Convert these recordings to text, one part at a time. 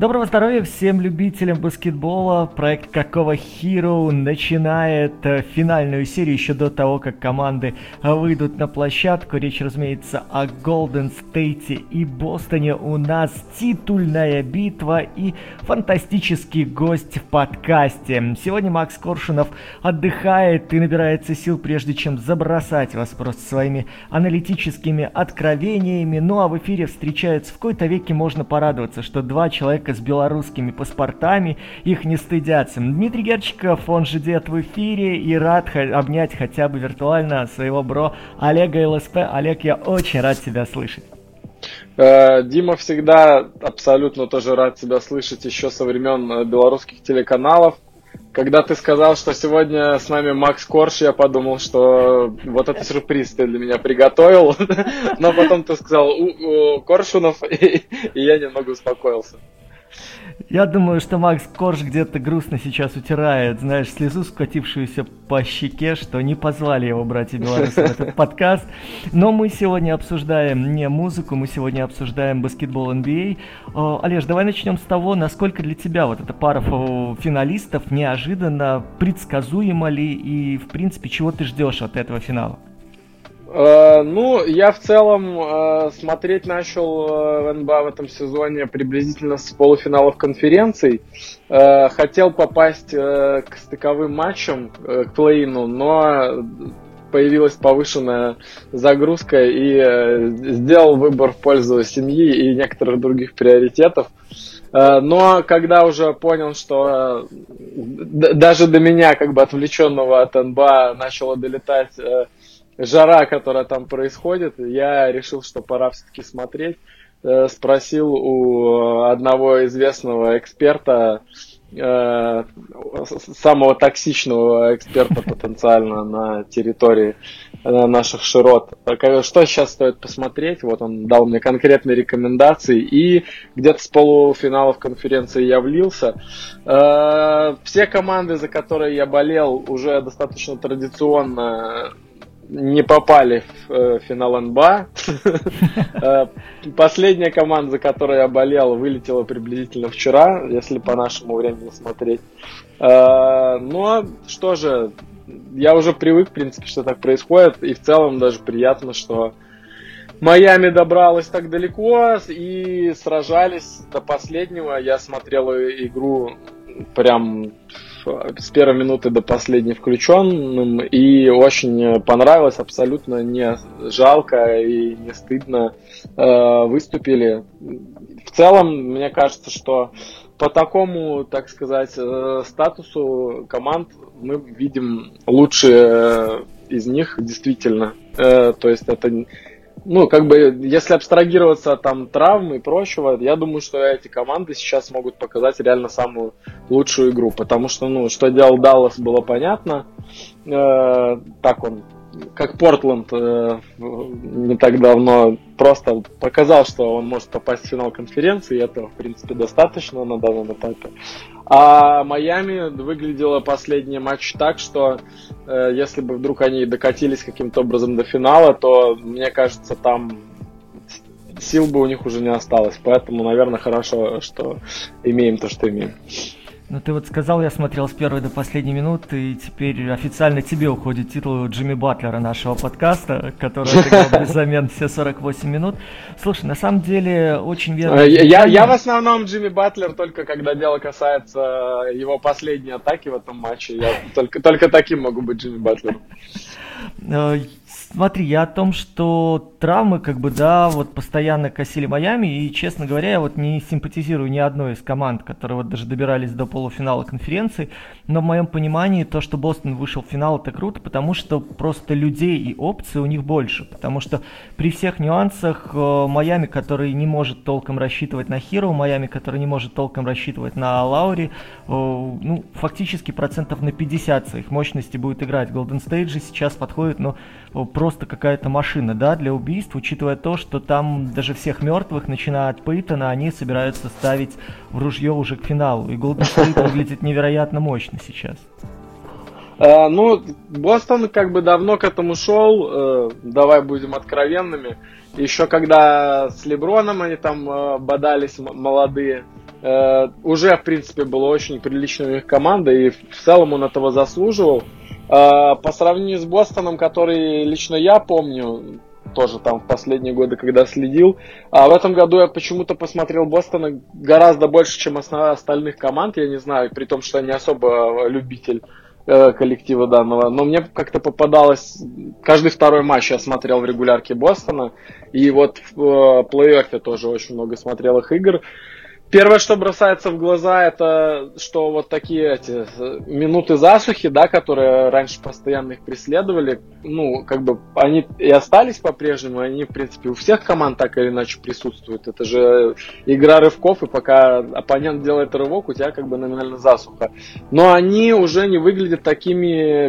Доброго здоровья всем любителям баскетбола. Проект Какого Hero начинает финальную серию еще до того, как команды выйдут на площадку. Речь, разумеется, о Голден Стейте и Бостоне. У нас титульная битва и фантастический гость в подкасте. Сегодня Макс Коршунов отдыхает и набирается сил, прежде чем забросать вас просто своими аналитическими откровениями. Ну а в эфире встречаются в какой-то веке можно порадоваться, что два человека человека с белорусскими паспортами, их не стыдятся. Дмитрий Герчиков, он же дед в эфире, и рад обнять хотя бы виртуально своего бро Олега ЛСП. Олег, я очень рад тебя слышать. Э, Дима всегда абсолютно тоже рад тебя слышать еще со времен э, белорусских телеканалов. Когда ты сказал, что сегодня с нами Макс Корж, я подумал, что вот это сюрприз ты для меня приготовил. Но потом ты сказал Коршунов, и я немного успокоился. Я думаю, что Макс Корж где-то грустно сейчас утирает, знаешь, слезу, скатившуюся по щеке, что не позвали его братья белорусы в этот подкаст. Но мы сегодня обсуждаем не музыку, мы сегодня обсуждаем баскетбол NBA. А. Олеж, давай начнем с того, насколько для тебя вот эта пара финалистов неожиданно, предсказуема ли и, в принципе, чего ты ждешь от этого финала? Э, ну, я в целом э, смотреть начал э, НБА в этом сезоне приблизительно с полуфиналов конференций. Хотел попасть к стыковым матчам, к плей-ину, но появилась повышенная загрузка и сделал выбор в пользу семьи и некоторых других приоритетов. Но когда уже понял, что даже до меня, как бы отвлеченного от НБА, начало долетать жара, которая там происходит, я решил, что пора все-таки смотреть. Э, спросил у одного известного эксперта, э, самого токсичного эксперта потенциально на территории э, наших широт. Что сейчас стоит посмотреть? Вот он дал мне конкретные рекомендации и где-то с полуфиналов конференции я влился. Все команды, за которые я болел, уже достаточно традиционно не попали в э, финал НБА. Э, последняя команда, за которой я болел, вылетела приблизительно вчера, если по нашему времени смотреть. Э, но что же, я уже привык, в принципе, что так происходит, и в целом даже приятно, что Майами добралась так далеко и сражались до последнего. Я смотрел игру прям с первой минуты до последней включенным и очень понравилось, абсолютно не жалко и не стыдно э, выступили. В целом, мне кажется, что по такому, так сказать, э, статусу команд мы видим лучшие из них действительно. Э, то есть это ну, как бы, если абстрагироваться от там травм и прочего, я думаю, что эти команды сейчас могут показать реально самую лучшую игру, потому что, ну, что делал Даллас, было понятно. Э, так он как Портленд э, не так давно просто показал, что он может попасть в финал конференции, и этого, в принципе, достаточно на данном этапе. А Майами выглядела последний матч так, что э, если бы вдруг они докатились каким-то образом до финала, то, мне кажется, там сил бы у них уже не осталось. Поэтому, наверное, хорошо, что имеем то, что имеем. Ну ты вот сказал, я смотрел с первой до последней минуты, и теперь официально тебе уходит титул Джимми Батлера нашего подкаста, который отыграл без замен все 48 минут. Слушай, на самом деле очень верно. Э, я, я в основном Джимми Батлер только когда дело касается его последней атаки в этом матче. Я только, только таким могу быть Джимми Батлером. Смотри, я о том, что травмы, как бы, да, вот постоянно косили Майами, и, честно говоря, я вот не симпатизирую ни одной из команд, которые вот даже добирались до полуфинала конференции, но в моем понимании то, что Бостон вышел в финал, это круто, потому что просто людей и опций у них больше, потому что при всех нюансах э, Майами, который не может толком рассчитывать на Хиро, Майами, который не может толком рассчитывать на Лаури, э, ну, фактически процентов на 50 своих мощностей будет играть. Golden State же сейчас подходит, но просто какая-то машина, да, для убийств, учитывая то, что там даже всех мертвых, начиная от Пейтона, они собираются ставить в ружье уже к финалу. И Golden State выглядит невероятно мощно сейчас. Э, ну, Бостон как бы давно к этому шел, э, давай будем откровенными. Еще когда с Леброном они там э, бодались молодые, э, уже, в принципе, была очень приличная у них команда, и в целом он этого заслуживал. Э, по сравнению с Бостоном, который лично я помню, тоже там в последние годы, когда следил. А в этом году я почему-то посмотрел Бостона гораздо больше, чем остальных команд, я не знаю, при том, что я не особо любитель э, коллектива данного. Но мне как-то попадалось, каждый второй матч я смотрел в регулярке Бостона, и вот в э, плей-оффе тоже очень много смотрел их игр. Первое, что бросается в глаза, это что вот такие эти минуты засухи, да, которые раньше постоянно их преследовали, ну, как бы они и остались по-прежнему, они, в принципе, у всех команд так или иначе присутствуют. Это же игра рывков, и пока оппонент делает рывок, у тебя как бы номинально засуха. Но они уже не выглядят такими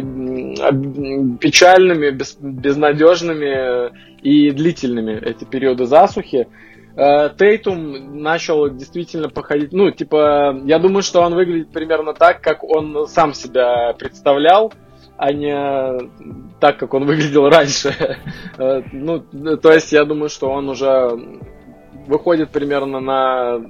печальными, без, безнадежными и длительными, эти периоды засухи. Э, Тейтум начал действительно походить, ну, типа, я думаю, что он выглядит примерно так, как он сам себя представлял, а не так, как он выглядел раньше. Э, ну, то есть я думаю, что он уже выходит примерно на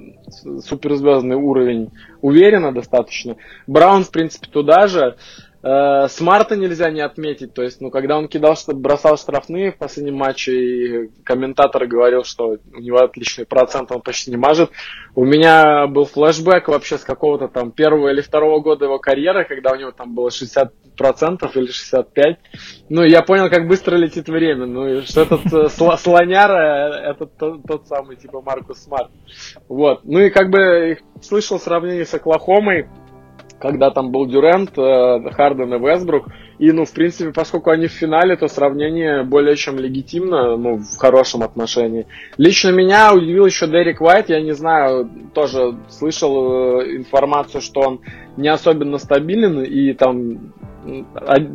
суперзвездный уровень уверенно достаточно. Браун, в принципе, туда же. Э, Смарта нельзя не отметить, то есть, ну, когда он кидал, что бросал штрафные в последнем матче, и комментатор говорил, что у него отличный процент, он почти не мажет. У меня был флешбэк вообще с какого-то там первого или второго года его карьеры, когда у него там было 60% или 65%. Ну, я понял, как быстро летит время, ну, и что этот э, слоняра, э, это тот, тот самый, типа, Маркус Смарт. Вот. Ну, и как бы слышал сравнение с Оклахомой, когда там был Дюрент, э, Харден и Вестбрук. И, ну, в принципе, поскольку они в финале, то сравнение более чем легитимно, ну, в хорошем отношении. Лично меня удивил еще Дерек Уайт, я не знаю, тоже слышал э, информацию, что он не особенно стабилен, и там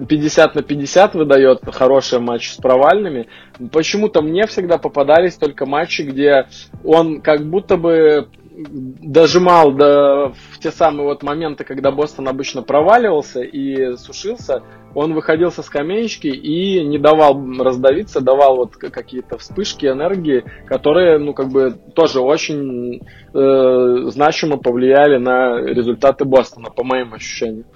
50 на 50 выдает хорошие матчи с провальными. Почему-то мне всегда попадались только матчи, где он как будто бы дожимал до, в те самые вот моменты, когда Бостон обычно проваливался и сушился, он выходил со скамеечки и не давал раздавиться, давал вот какие-то вспышки энергии, которые, ну, как бы тоже очень э, значимо повлияли на результаты Бостона, по моим ощущениям.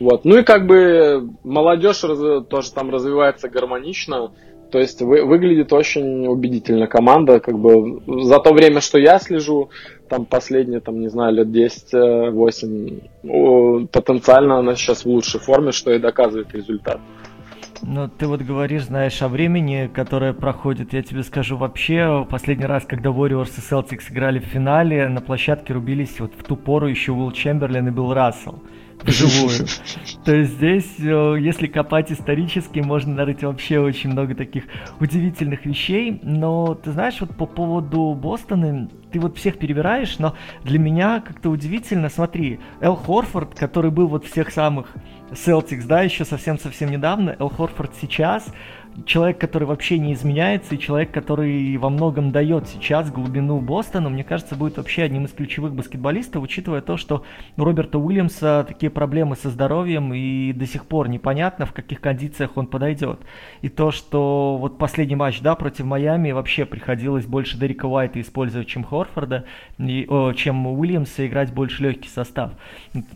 Вот. Ну и как бы молодежь раз, тоже там развивается гармонично, то есть вы, выглядит очень убедительно команда, как бы за то время, что я слежу, там последние, там, не знаю, лет 10-8, ну, потенциально она сейчас в лучшей форме, что и доказывает результат. Ну, ты вот говоришь, знаешь, о времени, которое проходит. Я тебе скажу вообще, последний раз, когда Warriors и Celtics играли в финале, на площадке рубились вот в ту пору еще Уилл Чемберлен и Билл Рассел вживую. То есть здесь, э, если копать исторически, можно нарыть вообще очень много таких удивительных вещей. Но ты знаешь, вот по поводу Бостона, ты вот всех перебираешь, но для меня как-то удивительно, смотри, Эл Хорфорд, который был вот всех самых Celtics, да, еще совсем-совсем недавно, Эл Хорфорд сейчас человек, который вообще не изменяется, и человек, который во многом дает сейчас глубину Бостона, мне кажется, будет вообще одним из ключевых баскетболистов, учитывая то, что у Роберта Уильямса такие проблемы со здоровьем, и до сих пор непонятно, в каких кондициях он подойдет. И то, что вот последний матч, да, против Майами вообще приходилось больше Дерека Уайта использовать, чем Хорфорда, и, о, чем Уильямса, играть больше легкий состав.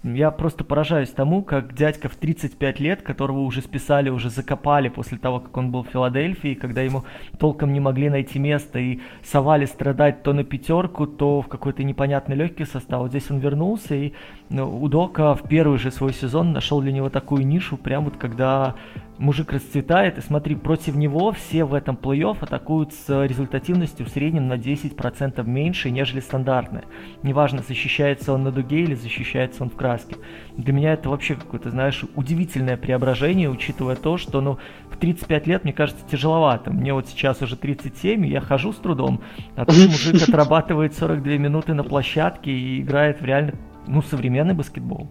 Я просто поражаюсь тому, как дядька в 35 лет, которого уже списали, уже закопали после того, как он он был в Филадельфии, когда ему толком не могли найти место и совали страдать то на пятерку, то в какой-то непонятный легкий состав. Вот здесь он вернулся, и ну, Удока в первый же свой сезон нашел для него такую нишу, прям вот когда мужик расцветает, и смотри, против него все в этом плей-офф атакуют с результативностью в среднем на 10% меньше, нежели стандартная. Неважно, защищается он на дуге или защищается он в краске. Для меня это вообще какое-то, знаешь, удивительное преображение, учитывая то, что, ну, в 35 лет, мне кажется, тяжеловато. Мне вот сейчас уже 37, и я хожу с трудом, а тут мужик отрабатывает 42 минуты на площадке и играет в реально, ну, современный баскетбол.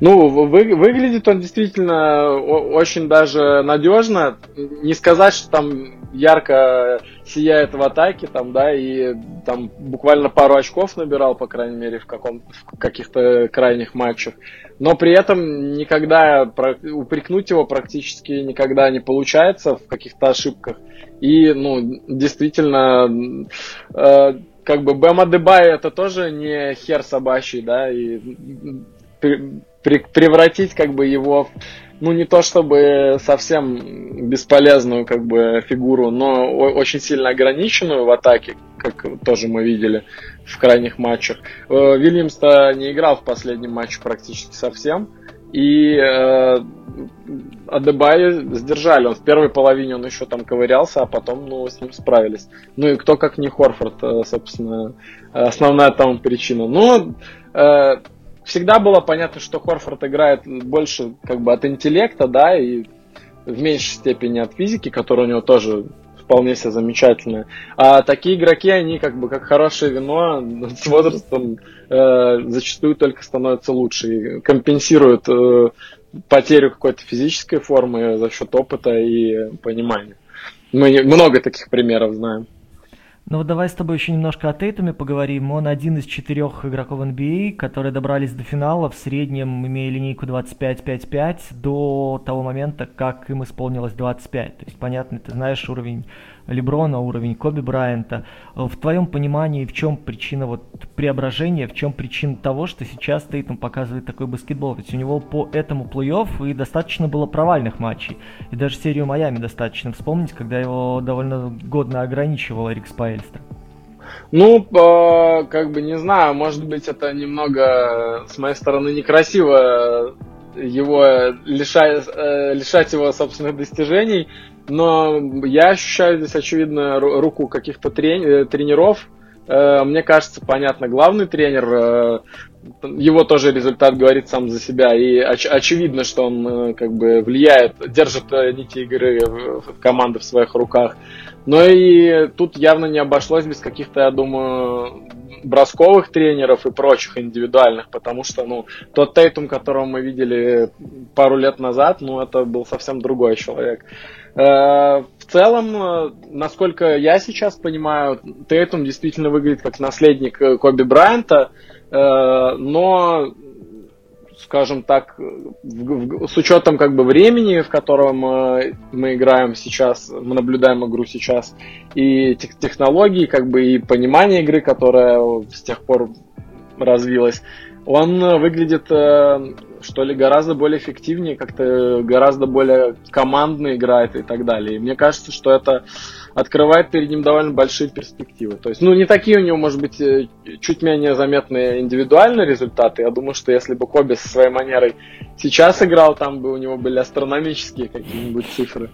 Ну, вы, выглядит он действительно очень даже надежно. Не сказать, что там ярко сияет в атаке, там, да, и там буквально пару очков набирал, по крайней мере, в, каком, в каких-то крайних матчах. Но при этом никогда упрекнуть его практически никогда не получается в каких-то ошибках. И, ну, действительно, э, как бы Бэма Дебай это тоже не хер собачий, да, и превратить как бы его ну не то чтобы совсем бесполезную как бы фигуру, но очень сильно ограниченную в атаке, как тоже мы видели в крайних матчах. Э, Вильямс-то не играл в последнем матче практически совсем. И э, Адебай сдержали. Он в первой половине он еще там ковырялся, а потом ну, с ним справились. Ну и кто как не Хорфорд, э, собственно, основная там причина. Ну, э, всегда было понятно, что Хорфорд играет больше как бы от интеллекта, да, и в меньшей степени от физики, которая у него тоже вполне себе замечательная. А такие игроки, они как бы как хорошее вино с возрастом э, зачастую только становятся лучше и компенсируют э, потерю какой-то физической формы за счет опыта и понимания. Мы много таких примеров знаем. Ну вот давай с тобой еще немножко о Тейтуме поговорим. Он один из четырех игроков NBA, которые добрались до финала в среднем, имея линейку 25-5-5, до того момента, как им исполнилось 25. То есть, понятно, ты знаешь уровень Леброна, уровень Коби Брайанта. В твоем понимании, в чем причина вот преображения, в чем причина того, что сейчас Тейтум показывает такой баскетбол? Ведь у него по этому плей-офф и достаточно было провальных матчей. И даже серию Майами достаточно вспомнить, когда его довольно годно ограничивал Эрик Спайльстер. Ну, э, как бы не знаю, может быть, это немного с моей стороны некрасиво его лишать, э, лишать его собственных достижений, но я ощущаю здесь, очевидно, руку каких-то трени- э, тренеров. Э, мне кажется, понятно, главный тренер, э, его тоже результат говорит сам за себя, и оч- очевидно, что он как бы влияет, держит нити игры команды в своих руках. Но и тут явно не обошлось без каких-то, я думаю, бросковых тренеров и прочих индивидуальных, потому что, ну, тот Тейтум, которого мы видели пару лет назад, ну, это был совсем другой человек. Э, в целом, э, насколько я сейчас понимаю, Тейтум действительно выглядит как наследник э, Коби Брайанта, но скажем так, с учетом как бы времени, в котором мы играем сейчас, мы наблюдаем игру сейчас, и технологии, как бы и понимание игры, которая с тех пор развилась, он выглядит что ли, гораздо более эффективнее, как-то гораздо более командно играет и так далее. И мне кажется, что это открывает перед ним довольно большие перспективы. То есть, ну, не такие у него, может быть, э, чуть менее заметные индивидуальные результаты. Я думаю, что если бы Коби со своей манерой сейчас играл, там бы у него были астрономические какие-нибудь цифры.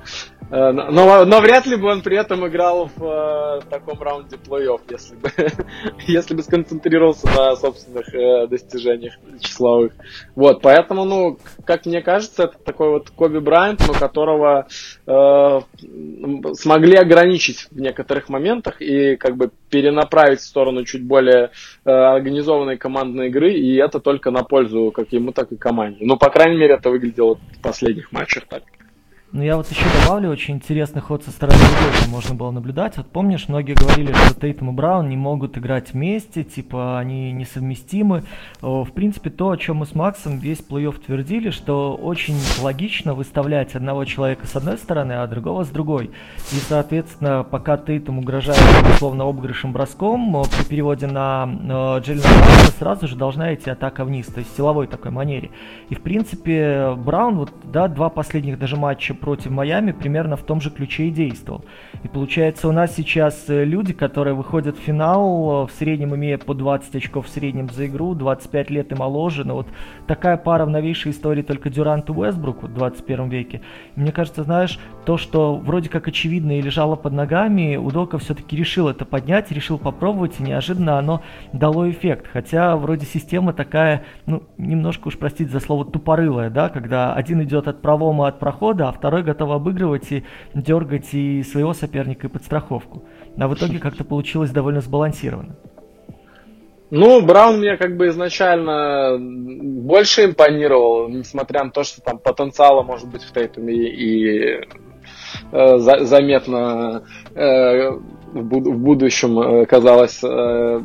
Э, но, но вряд ли бы он при этом играл в, э, в таком раунде плей-офф, если бы, если бы сконцентрировался на собственных э, достижениях числовых. Вот, поэтому, ну, как мне кажется, это такой вот Коби Брайант, но которого э, смогли ограничить в некоторых моментах и как бы перенаправить в сторону чуть более э, организованной командной игры, и это только на пользу как ему, так и команде. Ну, по крайней мере, это выглядело в последних матчах так. Ну, я вот еще добавлю, очень интересный ход со стороны Удоки можно было наблюдать. Вот помнишь, многие говорили, что Тейтум и Браун не могут играть вместе, типа они несовместимы. В принципе, то, о чем мы с Максом весь плей-офф твердили, что очень логично выставлять одного человека с одной стороны, а другого с другой. И, соответственно, пока Тейтум угрожает, условно, обыгрышем броском, при переводе на Джеллина Брауна сразу же должна идти атака вниз, то есть силовой такой манере. И, в принципе, Браун, вот, да, два последних даже матча против Майами примерно в том же ключе и действовал. И получается у нас сейчас э, люди, которые выходят в финал, э, в среднем имея по 20 очков в среднем за игру, 25 лет и моложе, но вот такая пара в новейшей истории только Дюрант и Уэсбрук в 21 веке. И мне кажется, знаешь, то, что вроде как очевидно и лежало под ногами, Удока все-таки решил это поднять, решил попробовать, и неожиданно оно дало эффект. Хотя вроде система такая, ну, немножко уж простить за слово тупорылая, да, когда один идет от пролома от прохода, а второй второй готов обыгрывать и дергать и своего соперника, и подстраховку. А в итоге как-то получилось довольно сбалансированно. Ну, Браун мне как бы изначально больше импонировал, несмотря на то, что там потенциала может быть в Тейтуме и, и э, за, заметно э, в, буд в будущем э, казалось э,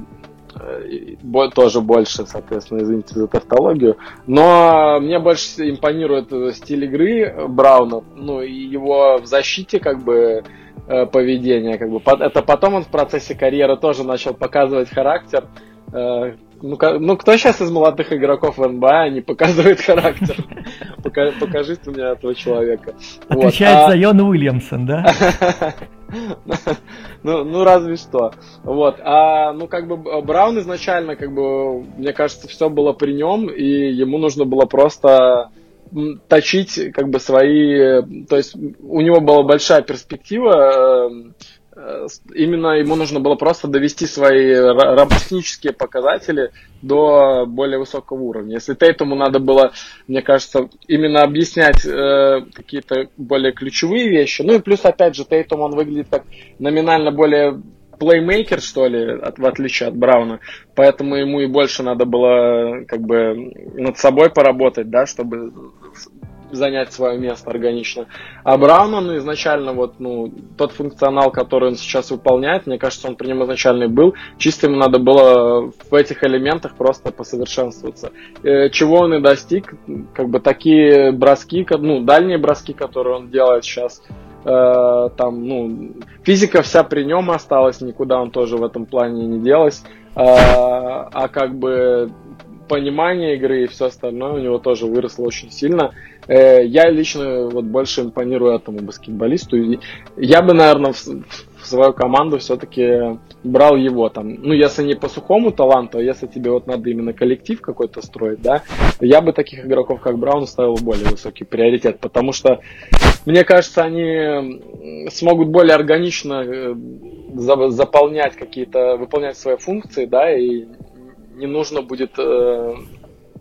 тоже больше, соответственно, извините за тавтологию. Но мне больше импонирует стиль игры Брауна, ну и его в защите как бы э, поведение, как бы это потом он в процессе карьеры тоже начал показывать характер. Э, ну, ну, кто сейчас из молодых игроков в НБА не показывает характер? Покажите мне этого человека. Отвечает. А за Йон Уильямсон, да? ну, ну, разве что. Вот. А, ну, как бы, Браун изначально, как бы, мне кажется, все было при нем, и ему нужно было просто точить, как бы, свои... То есть, у него была большая перспектива Э, именно ему нужно было просто довести свои роботехнические показатели до более высокого уровня. Если Тейтуму надо было, мне кажется, именно объяснять э, какие-то более ключевые вещи, ну и плюс, опять же, Тейтум, он выглядит как номинально более плеймейкер, что ли, от, в отличие от Брауна. Поэтому ему и больше надо было как бы над собой поработать, да, чтобы занять свое место органично. А Брауна, ну, изначально вот, ну, тот функционал, который он сейчас выполняет, мне кажется, он при нем изначально был. Чисто ему надо было в этих элементах просто посовершенствоваться. Э, чего он и достиг, как бы такие броски, ну, дальние броски, которые он делает сейчас, э, там, ну, физика вся при нем осталась, никуда он тоже в этом плане не делась. А, а как бы понимание игры и все остальное у него тоже выросло очень сильно. Э, я лично вот больше импонирую этому баскетболисту. Я бы, наверное, в, в свою команду все-таки брал его там. Ну, если не по сухому таланту, а если тебе вот надо именно коллектив какой-то строить, да, я бы таких игроков, как Браун, ставил более высокий приоритет, потому что, мне кажется, они смогут более органично э, заполнять какие-то, выполнять свои функции, да, и не нужно будет э,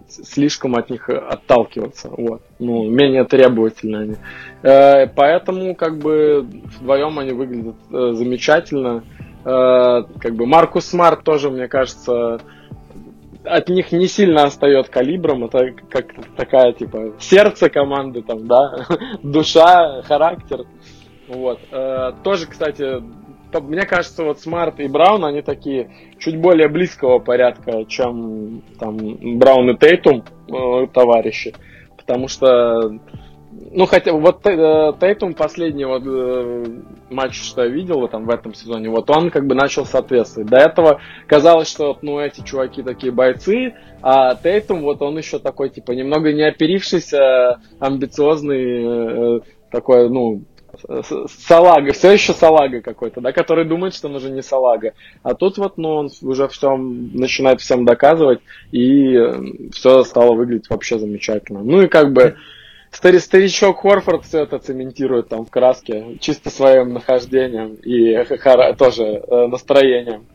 слишком от них отталкиваться. Вот. Ну, менее требовательны они. Э, поэтому, как бы, вдвоем они выглядят э, замечательно. Э, как бы Маркус Смарт тоже, мне кажется, от них не сильно остает калибром. Это как такая, типа, сердце команды, там, да, душа, характер. Вот. Тоже, кстати, мне кажется, вот Смарт и Браун, они такие чуть более близкого порядка, чем там Браун и Тейтум э, товарищи. Потому что, ну, хотя вот э, Тейтум последний вот э, матч, что я видел вот, там, в этом сезоне, вот он как бы начал соответствовать. До этого казалось, что ну, эти чуваки такие бойцы, а Тейтум вот он еще такой, типа, немного не оперившийся, амбициозный, э, такой, ну, салага, все еще салага какой-то, да, который думает, что он уже не салага. А тут вот, ну, он уже все начинает всем доказывать, и э, все стало выглядеть вообще замечательно. Ну и как бы стари старичок Хорфорд все это цементирует там в краске, чисто своим нахождением и тоже э, настроением.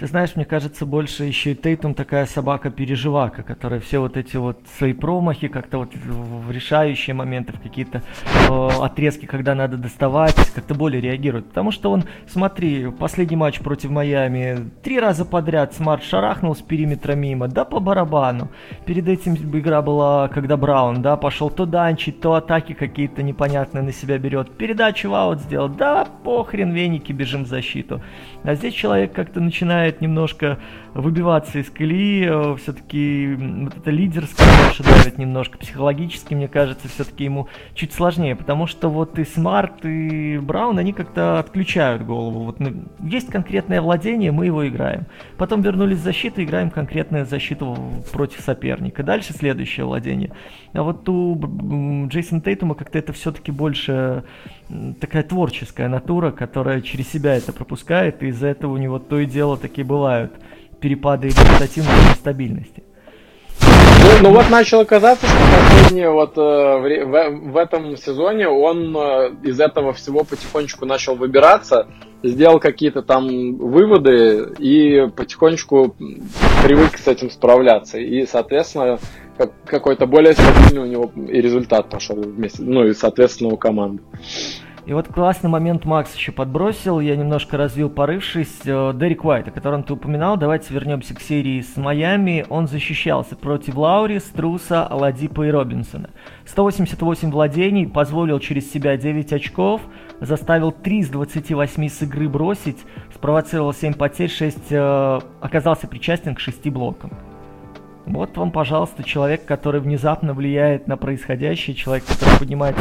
Ты знаешь, мне кажется, больше еще и Тейтум такая собака-переживака, которая все вот эти вот свои промахи, как-то вот в решающие моменты, в какие-то э, отрезки, когда надо доставать, как-то более реагирует. Потому что он, смотри, последний матч против Майами, три раза подряд Смарт шарахнул с периметра мимо, да по барабану. Перед этим игра была, когда Браун, да, пошел то данчить, то атаки какие-то непонятные на себя берет. Передачу в аут сделал, да, похрен, веники, бежим в защиту. А здесь человек как-то начинает немножко выбиваться из колеи, э, все-таки вот это лидерское больше давит немножко, психологически, мне кажется, все-таки ему чуть сложнее, потому что вот и Смарт, и Браун, они как-то отключают голову. Вот ну, есть конкретное владение, мы его играем. Потом вернулись в защиту, играем конкретную защиту против соперника. Дальше следующее владение. А вот у Джейсона Тейтума как-то это все-таки больше такая творческая натура, которая через себя это пропускает, и из-за этого у него то и дело такие бывают перепады результативной стабильности. Ну, ну вот начало казаться, что последнее вот э, в, в, в этом сезоне он э, из этого всего потихонечку начал выбираться, сделал какие-то там выводы и потихонечку привык с этим справляться. И, соответственно, как, какой-то более стабильный у него и результат пошел вместе, ну и, соответственно, у команды. И вот классный момент Макс еще подбросил, я немножко развил, порывшись. Э, Дерек Уайт, о котором ты упоминал, давайте вернемся к серии с Майами. Он защищался против Лаури, Струса, Аладипа и Робинсона. 188 владений, позволил через себя 9 очков, заставил 3 из 28 с игры бросить, спровоцировал 7 потерь, 6 э, оказался причастен к 6 блокам. Вот вам, пожалуйста, человек, который внезапно влияет на происходящее, человек, который поднимает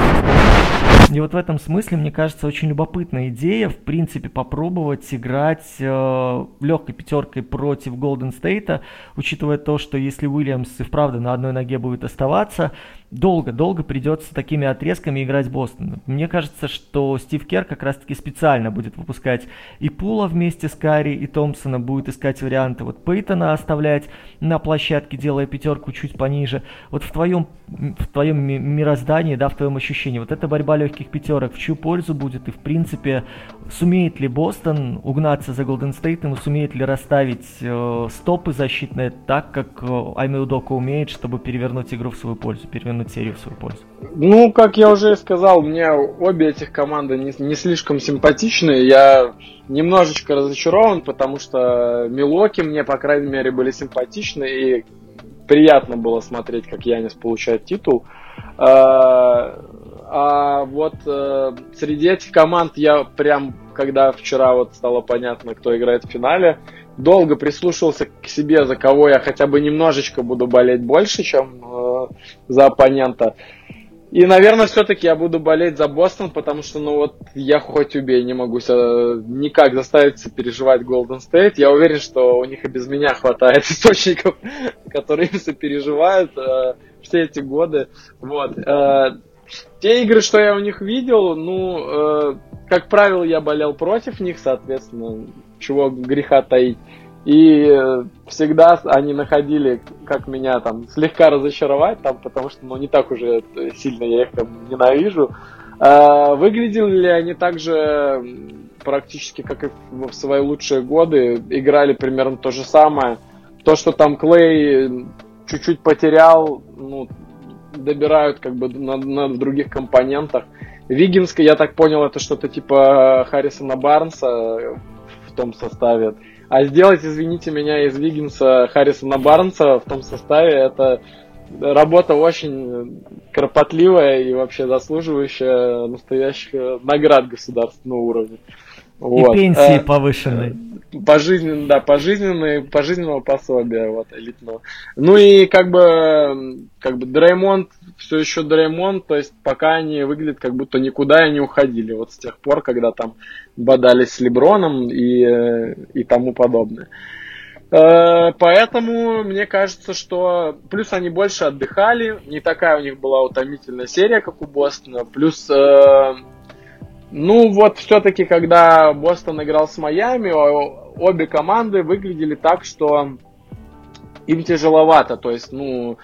И вот в этом смысле, мне кажется, очень любопытная идея, в принципе, попробовать играть э, легкой пятеркой против Голден Стейта, учитывая то, что если Уильямс и вправду на одной ноге будет оставаться, долго-долго придется такими отрезками играть Бостон. Мне кажется, что Стив Кер как раз-таки специально будет выпускать и Пула вместе с Карри, и Томпсона, будет искать варианты вот Пейтона оставлять на площадке, делая пятерку чуть пониже. Вот в твоем, в твоем мироздании, да, в твоем ощущении, вот эта борьба легких пятерок в чью пользу будет, и в принципе, сумеет ли Бостон угнаться за Голден Стейтом, и сумеет ли расставить э, стопы защитные так, как э, Айми Удока умеет, чтобы перевернуть игру в свою пользу, перевернуть повернуть серию в свою пользу. Ну, как я уже сказал, мне обе этих команды не, не слишком симпатичны. Я немножечко разочарован, потому что Милоки мне, по крайней мере, были симпатичны, и приятно было смотреть, как Янис получает титул. А, а вот а, среди этих команд я прям, когда вчера вот стало понятно, кто играет в финале, долго прислушивался к себе, за кого я хотя бы немножечко буду болеть больше, чем э, за оппонента. И, наверное, все-таки я буду болеть за Бостон, потому что, ну вот, я хоть убей, не могу себя никак заставить переживать Golden State. Я уверен, что у них и без меня хватает источников, которые им сопереживают э, все эти годы. Вот. Э, те игры, что я у них видел, ну, э, как правило, я болел против них, соответственно, чего греха таить. И э, всегда они находили, как меня там слегка разочаровать, там, потому что ну, не так уже сильно я их там ненавижу. А, выглядели ли они также практически как и в свои лучшие годы, играли примерно то же самое. То, что там Клей чуть-чуть потерял, ну, добирают как бы на, на других компонентах. Вигинска, я так понял, это что-то типа Харрисона Барнса в том составе. А сделать, извините меня, из Виггинса Харрисона Барнса в том составе, это работа очень кропотливая и вообще заслуживающая настоящих наград государственного уровня. Вот. И пенсии а, повышенной. Пожизненно, да, пожизненные, пожизненного пособия, вот, элитного. Ну и как бы, как бы Дреймонд, все еще Дреймонд, то есть пока они выглядят как будто никуда и не уходили, вот с тех пор, когда там бодались с Леброном и, и тому подобное. Э, поэтому мне кажется, что плюс они больше отдыхали, не такая у них была утомительная серия, как у Бостона, плюс э, ну вот все-таки, когда Бостон играл с Майами, обе команды выглядели так, что им тяжеловато. То есть, ну,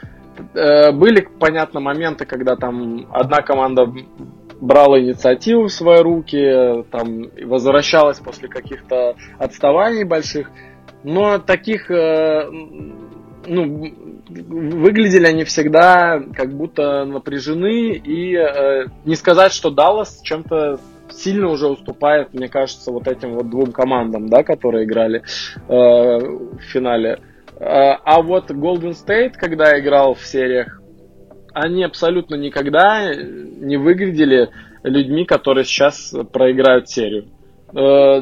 э, были, понятно, моменты, когда там одна команда брала инициативу в свои руки, там возвращалась после каких-то отставаний больших. Но таких, э, ну, выглядели они всегда как будто напряжены, и э, не сказать, что Даллас чем-то сильно уже уступает, мне кажется, вот этим вот двум командам, да, которые играли э, в финале. Э, а вот Golden State, когда играл в сериях, они абсолютно никогда не выглядели людьми, которые сейчас проиграют серию. Э,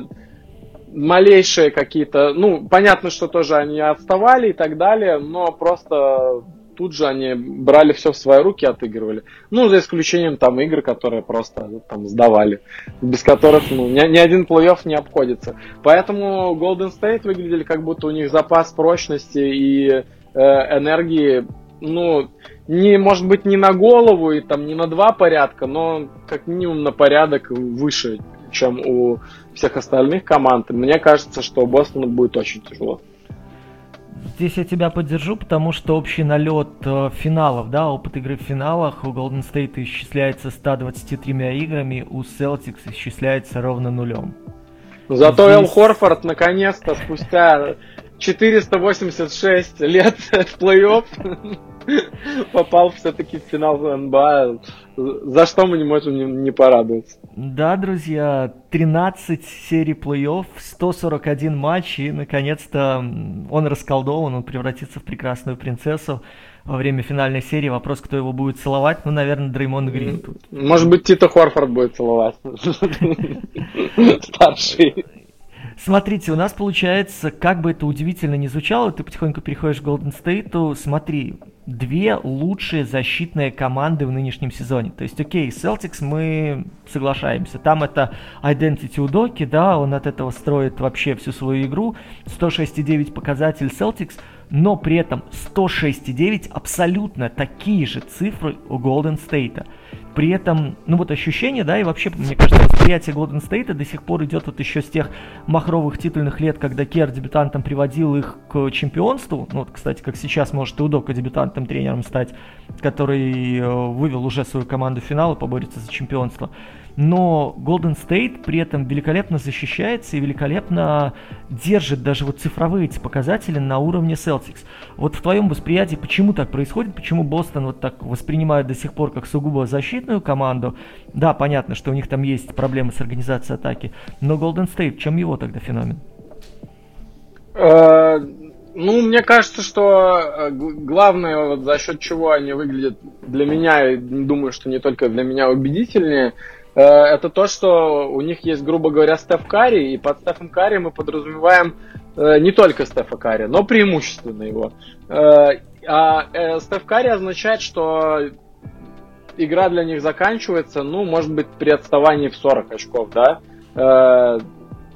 малейшие какие-то, ну, понятно, что тоже они отставали и так далее, но просто тут же они брали все в свои руки, отыгрывали. Ну, за исключением там игр, которые просто там сдавали, без которых ну, ни, ни один плей-офф не обходится. Поэтому Golden State выглядели как будто у них запас прочности и э, энергии, ну, не, может быть, не на голову и там не на два порядка, но как минимум на порядок выше, чем у всех остальных команд. Мне кажется, что Бостону будет очень тяжело. Здесь я тебя поддержу, потому что общий налет э, финалов, да, опыт игры в финалах у Golden State исчисляется 123 играми, у Celtics исчисляется ровно нулем. Зато Здесь... Эл Хорфорд наконец-то спустя 486 лет в плей-офф попал все-таки в финал НБА, за что мы не можем не, порадоваться. Да, друзья, 13 серий плей-офф, 141 матч, и наконец-то он расколдован, он превратится в прекрасную принцессу во время финальной серии. Вопрос, кто его будет целовать, ну, наверное, Дреймон Грин. Тут. Может быть, Тита Хорфорд будет целовать. Старший. Смотрите, у нас получается, как бы это удивительно не звучало, ты потихоньку переходишь в Golden State, смотри, две лучшие защитные команды в нынешнем сезоне. То есть, окей, Celtics мы соглашаемся. Там это Identity Удоки, да, он от этого строит вообще всю свою игру. 106,9 показатель Celtics, но при этом 106,9 абсолютно такие же цифры у Golden State. При этом, ну вот ощущение, да, и вообще, мне кажется, восприятие Golden State до сих пор идет вот еще с тех махровых титульных лет, когда Кер дебютантом приводил их к чемпионству. Ну вот, кстати, как сейчас может и Удока дебютантом тренером стать, который э, вывел уже свою команду в финал и поборется за чемпионство но Golden State при этом великолепно защищается и великолепно держит даже вот цифровые эти показатели на уровне Celtics. Вот в твоем восприятии, почему так происходит, почему Бостон вот так воспринимает до сих пор как сугубо защитную команду? Да, понятно, что у них там есть проблемы с организацией атаки, но Golden State, чем его тогда феномен? Э, ну, мне кажется, что э, главное, вот за счет чего они выглядят для меня, и думаю, что не только для меня убедительнее, это то, что у них есть, грубо говоря, Стеф Карри, и под Стефом Карри мы подразумеваем э, не только Стефа Карри, но преимущественно его. Э, а Стеф Карри означает, что игра для них заканчивается, ну, может быть, при отставании в 40 очков, да,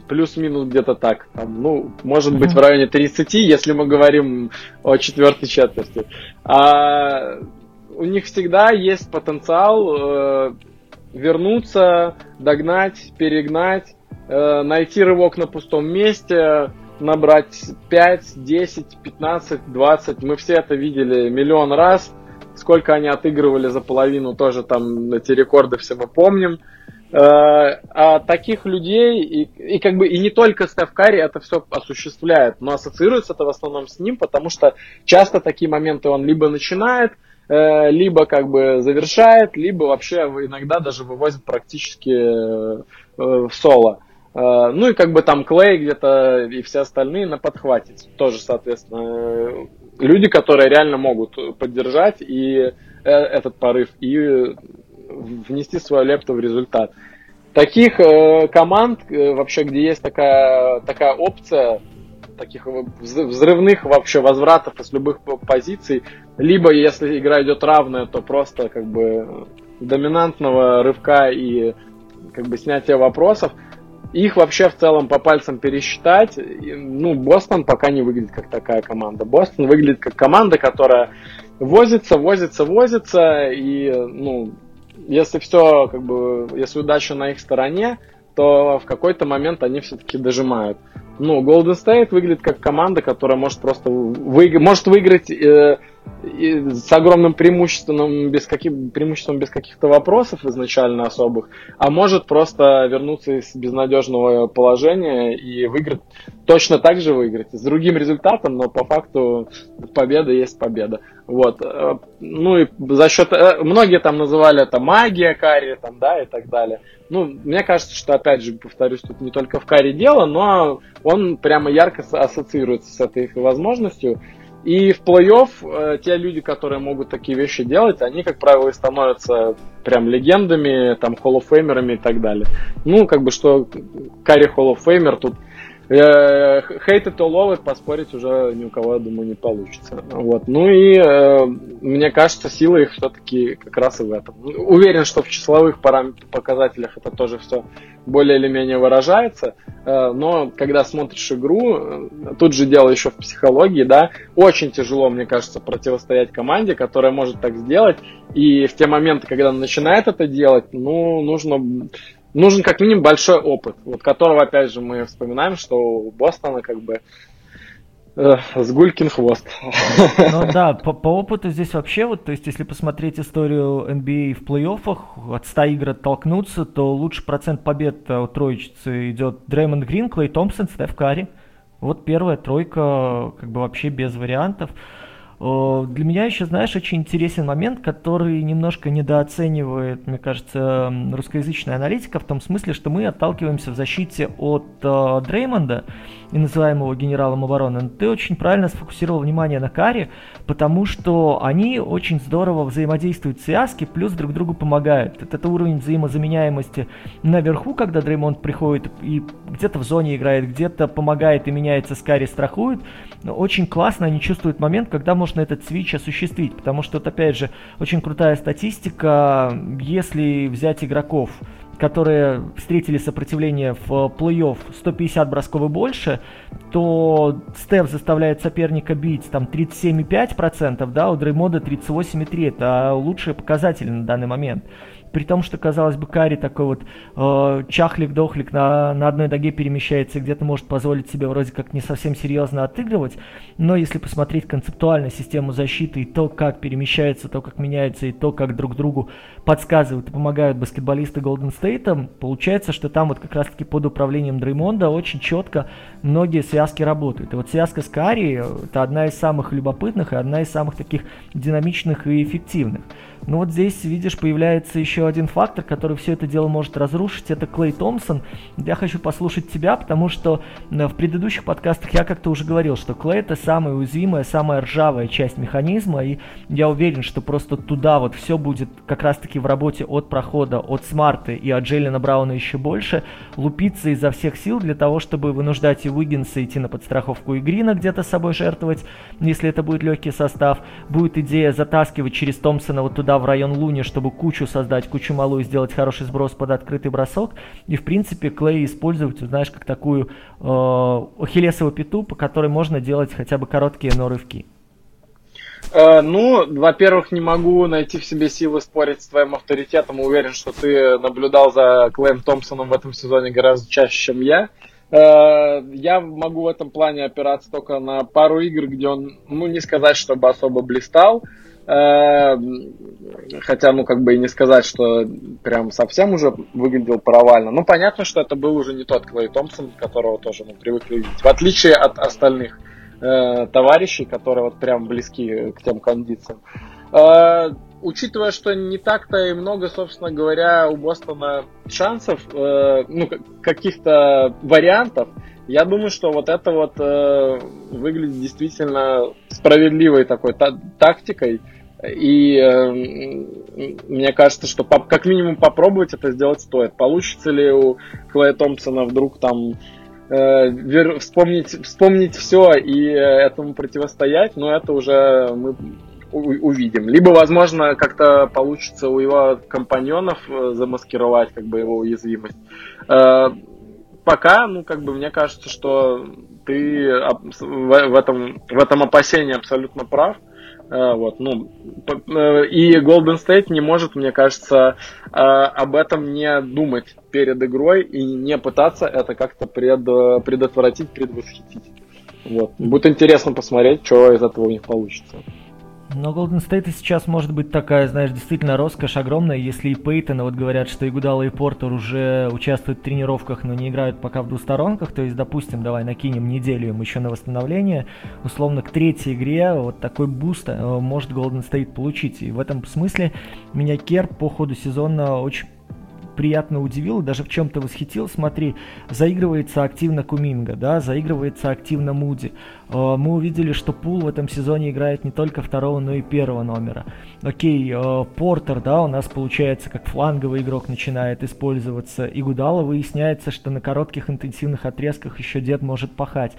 плюс-минус где-то так, там, ну, может быть, в районе 30, если мы говорим о четвертой четверти. А у них всегда есть потенциал вернуться, догнать, перегнать, э, найти рывок на пустом месте, набрать 5, 10, 15, 20. Мы все это видели миллион раз. Сколько они отыгрывали за половину, тоже там эти рекорды все мы помним. Э, а таких людей, и, и как бы и не только Стеф Карри это все осуществляет, но ассоциируется это в основном с ним, потому что часто такие моменты он либо начинает, либо как бы завершает, либо вообще иногда даже вывозит практически э, в соло. Э, ну и как бы там Клей где-то и все остальные на подхвате. Тоже, соответственно, люди, которые реально могут поддержать и этот порыв и внести свою лепту в результат. Таких команд вообще, где есть такая, такая опция, таких взрывных вообще возвратов из любых позиций. Либо, если игра идет равная, то просто как бы доминантного рывка и как бы снятия вопросов. Их вообще в целом по пальцам пересчитать. Ну, Бостон пока не выглядит как такая команда. Бостон выглядит как команда, которая возится, возится, возится. И, ну, если все, как бы, если удача на их стороне, то в какой-то момент они все-таки дожимают. Ну, Golden State выглядит как команда, которая может просто вы, может выиграть э, с огромным преимуществом без, каких, преимуществом без каких-то вопросов изначально особых, а может просто вернуться из безнадежного положения и выиграть, точно так же выиграть, с другим результатом, но по факту победа есть победа. Вот. Э, ну и за счет... Э, многие там называли это магия карри, там, да, и так далее. Ну, мне кажется, что, опять же, повторюсь, тут не только в карри дело, но он прямо ярко ассоциируется с этой возможностью. И в плей-офф э, те люди, которые могут такие вещи делать, они, как правило, становятся прям легендами, там, холлофеймерами и так далее. Ну, как бы, что Карри холлофеймер тут hate it it, поспорить уже ни у кого, я думаю, не получится. Вот. Ну и э, мне кажется, сила их все-таки как раз и в этом. Уверен, что в числовых показателях это тоже все более или менее выражается, э, но когда смотришь игру, э, тут же дело еще в психологии, да, очень тяжело, мне кажется, противостоять команде, которая может так сделать, и в те моменты, когда она начинает это делать, ну, нужно нужен как минимум большой опыт, вот которого, опять же, мы вспоминаем, что у Бостона как бы э, с Гулькин хвост. Ну да, по, по опыту здесь вообще, вот, то есть, если посмотреть историю NBA в плей-оффах, от 100 игр оттолкнуться, то лучший процент побед у троечницы идет Дреймонд Грин, Клей Томпсон, Стеф Карри. Вот первая тройка, как бы вообще без вариантов. Для меня еще, знаешь, очень интересен момент, который немножко недооценивает, мне кажется, русскоязычная аналитика, в том смысле, что мы отталкиваемся в защите от э, Дреймонда, и называем его генералом обороны. Но ты очень правильно сфокусировал внимание на Каре, потому что они очень здорово взаимодействуют в связке, плюс друг другу помогают. Это уровень взаимозаменяемости наверху, когда Дреймонд приходит и где-то в зоне играет, где-то помогает и меняется с Кари, страхует. Но очень классно они чувствуют момент, когда можно этот свич осуществить, потому что, вот, опять же, очень крутая статистика, если взять игроков, которые встретили сопротивление в плей-офф 150 бросков и больше, то Стеф заставляет соперника бить там 37,5%, да, у Дреймода 38,3%. Это лучшие показатели на данный момент при том, что, казалось бы, Кари такой вот э, чахлик-дохлик на, на одной ноге перемещается где-то может позволить себе вроде как не совсем серьезно отыгрывать, но если посмотреть концептуально систему защиты и то, как перемещается, то, как меняется, и то, как друг другу подсказывают и помогают баскетболисты Голден Стейта, получается, что там вот как раз-таки под управлением Дреймонда очень четко многие связки работают. И вот связка с Кари – это одна из самых любопытных и одна из самых таких динамичных и эффективных. Но вот здесь, видишь, появляется еще один фактор, который все это дело может разрушить. Это Клей Томпсон. Я хочу послушать тебя, потому что э, в предыдущих подкастах я как-то уже говорил, что Клей это самая уязвимая, самая ржавая часть механизма. И я уверен, что просто туда вот все будет как раз-таки в работе от прохода, от Смарта и от Джейлина Брауна еще больше, лупиться изо всех сил для того, чтобы вынуждать и Уиггинса идти на подстраховку и Грина где-то с собой жертвовать, если это будет легкий состав. Будет идея затаскивать через Томпсона вот туда в район Луни, чтобы кучу создать, кучу малую, сделать хороший сброс под открытый бросок. И, в принципе, Клей использовать, знаешь, как такую э, ахиллесовую пету, по которой можно делать хотя бы короткие но-рывки. Э, ну, во-первых, не могу найти в себе силы спорить с твоим авторитетом. Уверен, что ты наблюдал за Клеем Томпсоном в этом сезоне гораздо чаще, чем я. Э, я могу в этом плане опираться только на пару игр, где он, ну, не сказать, чтобы особо блистал. Хотя, ну, как бы и не сказать, что прям совсем уже выглядел провально. Ну, понятно, что это был уже не тот Клей Томпсон, которого тоже мы привыкли видеть. В отличие от остальных э, товарищей, которые вот прям близки к тем кондициям. Э, учитывая, что не так-то и много, собственно говоря, у Бостона шансов, э, ну, каких-то вариантов, я думаю, что вот это вот выглядит действительно справедливой такой та- тактикой. И э, мне кажется, что по- как минимум попробовать это сделать стоит. Получится ли у Клея Томпсона вдруг там э, вер- вспомнить, вспомнить все и этому противостоять, но это уже мы увидим. Либо, возможно, как-то получится у его компаньонов э, замаскировать как бы его уязвимость. Э, пока, ну, как бы, мне кажется, что ты в этом, в этом опасении абсолютно прав. Э, вот, ну, и Golden State не может, мне кажется, об этом не думать перед игрой и не пытаться это как-то пред, предотвратить, предвосхитить. Вот. Будет интересно посмотреть, что из этого у них получится. Но Golden State сейчас может быть такая, знаешь, действительно роскошь огромная, если и Пейтона, вот говорят, что Игудала, и Портер уже участвуют в тренировках, но не играют пока в двусторонках, то есть, допустим, давай накинем неделю им еще на восстановление, условно, к третьей игре вот такой буст э, может Golden State получить. И в этом смысле меня Кер по ходу сезона очень приятно удивил, даже в чем-то восхитил. Смотри, заигрывается активно Куминга, да, заигрывается активно Муди. Э, мы увидели, что Пул в этом сезоне играет не только второго, но и первого номера. Окей, э, Портер, да, у нас получается как фланговый игрок начинает использоваться. И Гудала выясняется, что на коротких интенсивных отрезках еще дед может пахать.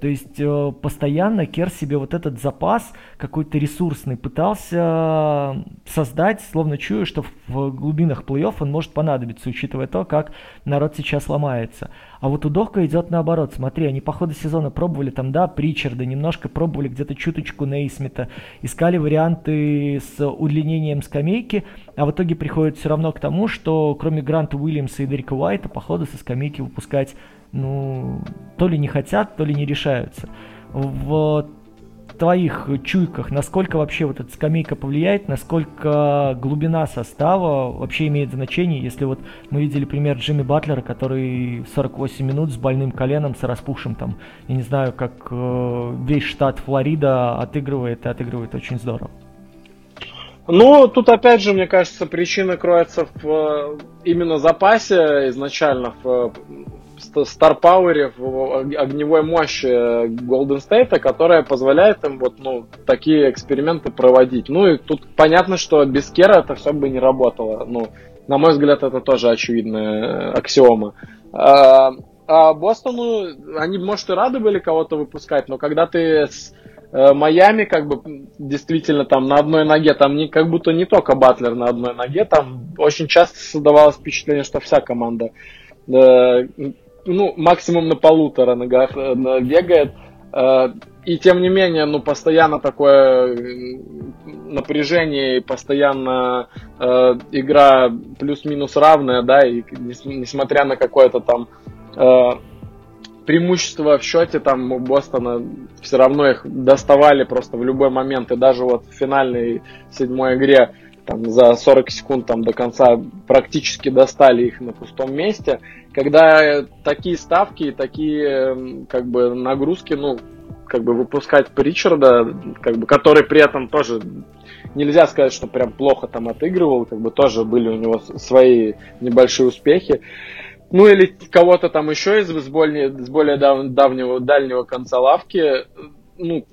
То есть э, постоянно Кер себе вот этот запас какой-то ресурсный пытался создать, словно чуя, что в глубинах плей-офф он может понадобиться, учитывая то, как народ сейчас ломается. А вот у Дохка идет наоборот. Смотри, они по ходу сезона пробовали там, да, Причарда, немножко пробовали где-то чуточку Нейсмита, искали варианты с удлинением скамейки, а в итоге приходит все равно к тому, что кроме Гранта Уильямса и Дерека Уайта, по ходу со скамейки выпускать, ну, то ли не хотят, то ли не решаются. Вот твоих чуйках, насколько вообще вот эта скамейка повлияет, насколько глубина состава вообще имеет значение, если вот мы видели пример Джимми Батлера, который 48 минут с больным коленом, с распухшим там, я не знаю, как э, весь штат Флорида отыгрывает и отыгрывает очень здорово. Ну, тут опять же, мне кажется, причина кроется в э, именно запасе изначально, в старпауэре, в огневой мощи Golden State, которая позволяет им вот, ну, такие эксперименты проводить. Ну и тут понятно, что без Кера это все бы не работало. Ну, на мой взгляд, это тоже очевидная аксиома. А, а Бостону, они, может, и рады были кого-то выпускать, но когда ты с э, Майами, как бы, действительно, там, на одной ноге, там, не, как будто не только Батлер на одной ноге, там, очень часто создавалось впечатление, что вся команда э, ну, максимум на полутора ногах э, бегает. Э, и тем не менее, ну, постоянно такое напряжение постоянно э, игра плюс-минус равная, да, и несмотря на какое-то там преимущество в счете, там у Бостона все равно их доставали просто в любой момент, и даже вот в финальной седьмой игре там, за 40 секунд там, до конца практически достали их на пустом месте. Когда такие ставки, такие как бы нагрузки, ну, как бы выпускать Причарда, как бы, который при этом тоже нельзя сказать, что прям плохо там отыгрывал, как бы тоже были у него свои небольшие успехи. Ну или кого-то там еще из с более, с более дав, давнего, дальнего конца лавки, ну,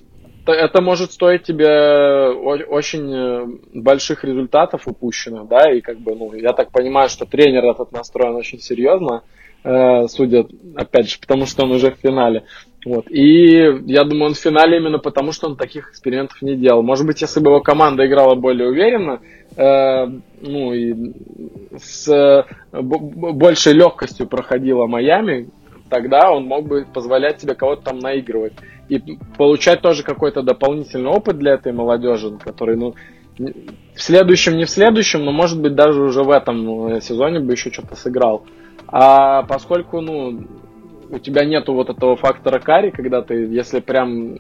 это может стоить тебе очень э, больших результатов упущенных, да, и как бы, ну, я так понимаю, что тренер этот настроен очень серьезно, э, судя, опять же, потому что он уже в финале. Вот. И я думаю, он в финале именно потому, что он таких экспериментов не делал. Может быть, если бы его команда играла более уверенно, э, ну и с э, большей легкостью проходила Майами, тогда он мог бы позволять себе кого-то там наигрывать. И получать тоже какой-то дополнительный опыт для этой молодежи, который, ну, в следующем, не в следующем, но может быть даже уже в этом ну, сезоне бы еще что-то сыграл. А поскольку, ну, у тебя нету вот этого фактора карри, когда ты, если прям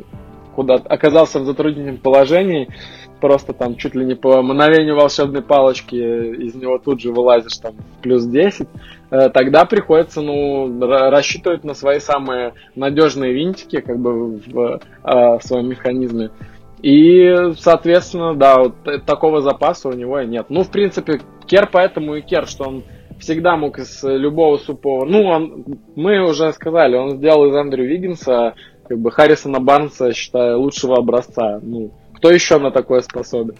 куда оказался в затруднительном положении, просто там чуть ли не по мановению волшебной палочки из него тут же вылазишь там плюс 10, э, тогда приходится, ну, рассчитывать на свои самые надежные винтики, как бы в, э, в своем механизме. И, соответственно, да, вот такого запаса у него нет. Ну, в принципе, Кер поэтому и Кер, что он всегда мог из любого супого... Ну, он, мы уже сказали, он сделал из Андрю Виггинса, как бы Харрисона Барнса, считаю, лучшего образца. Ну, кто еще на такое способен?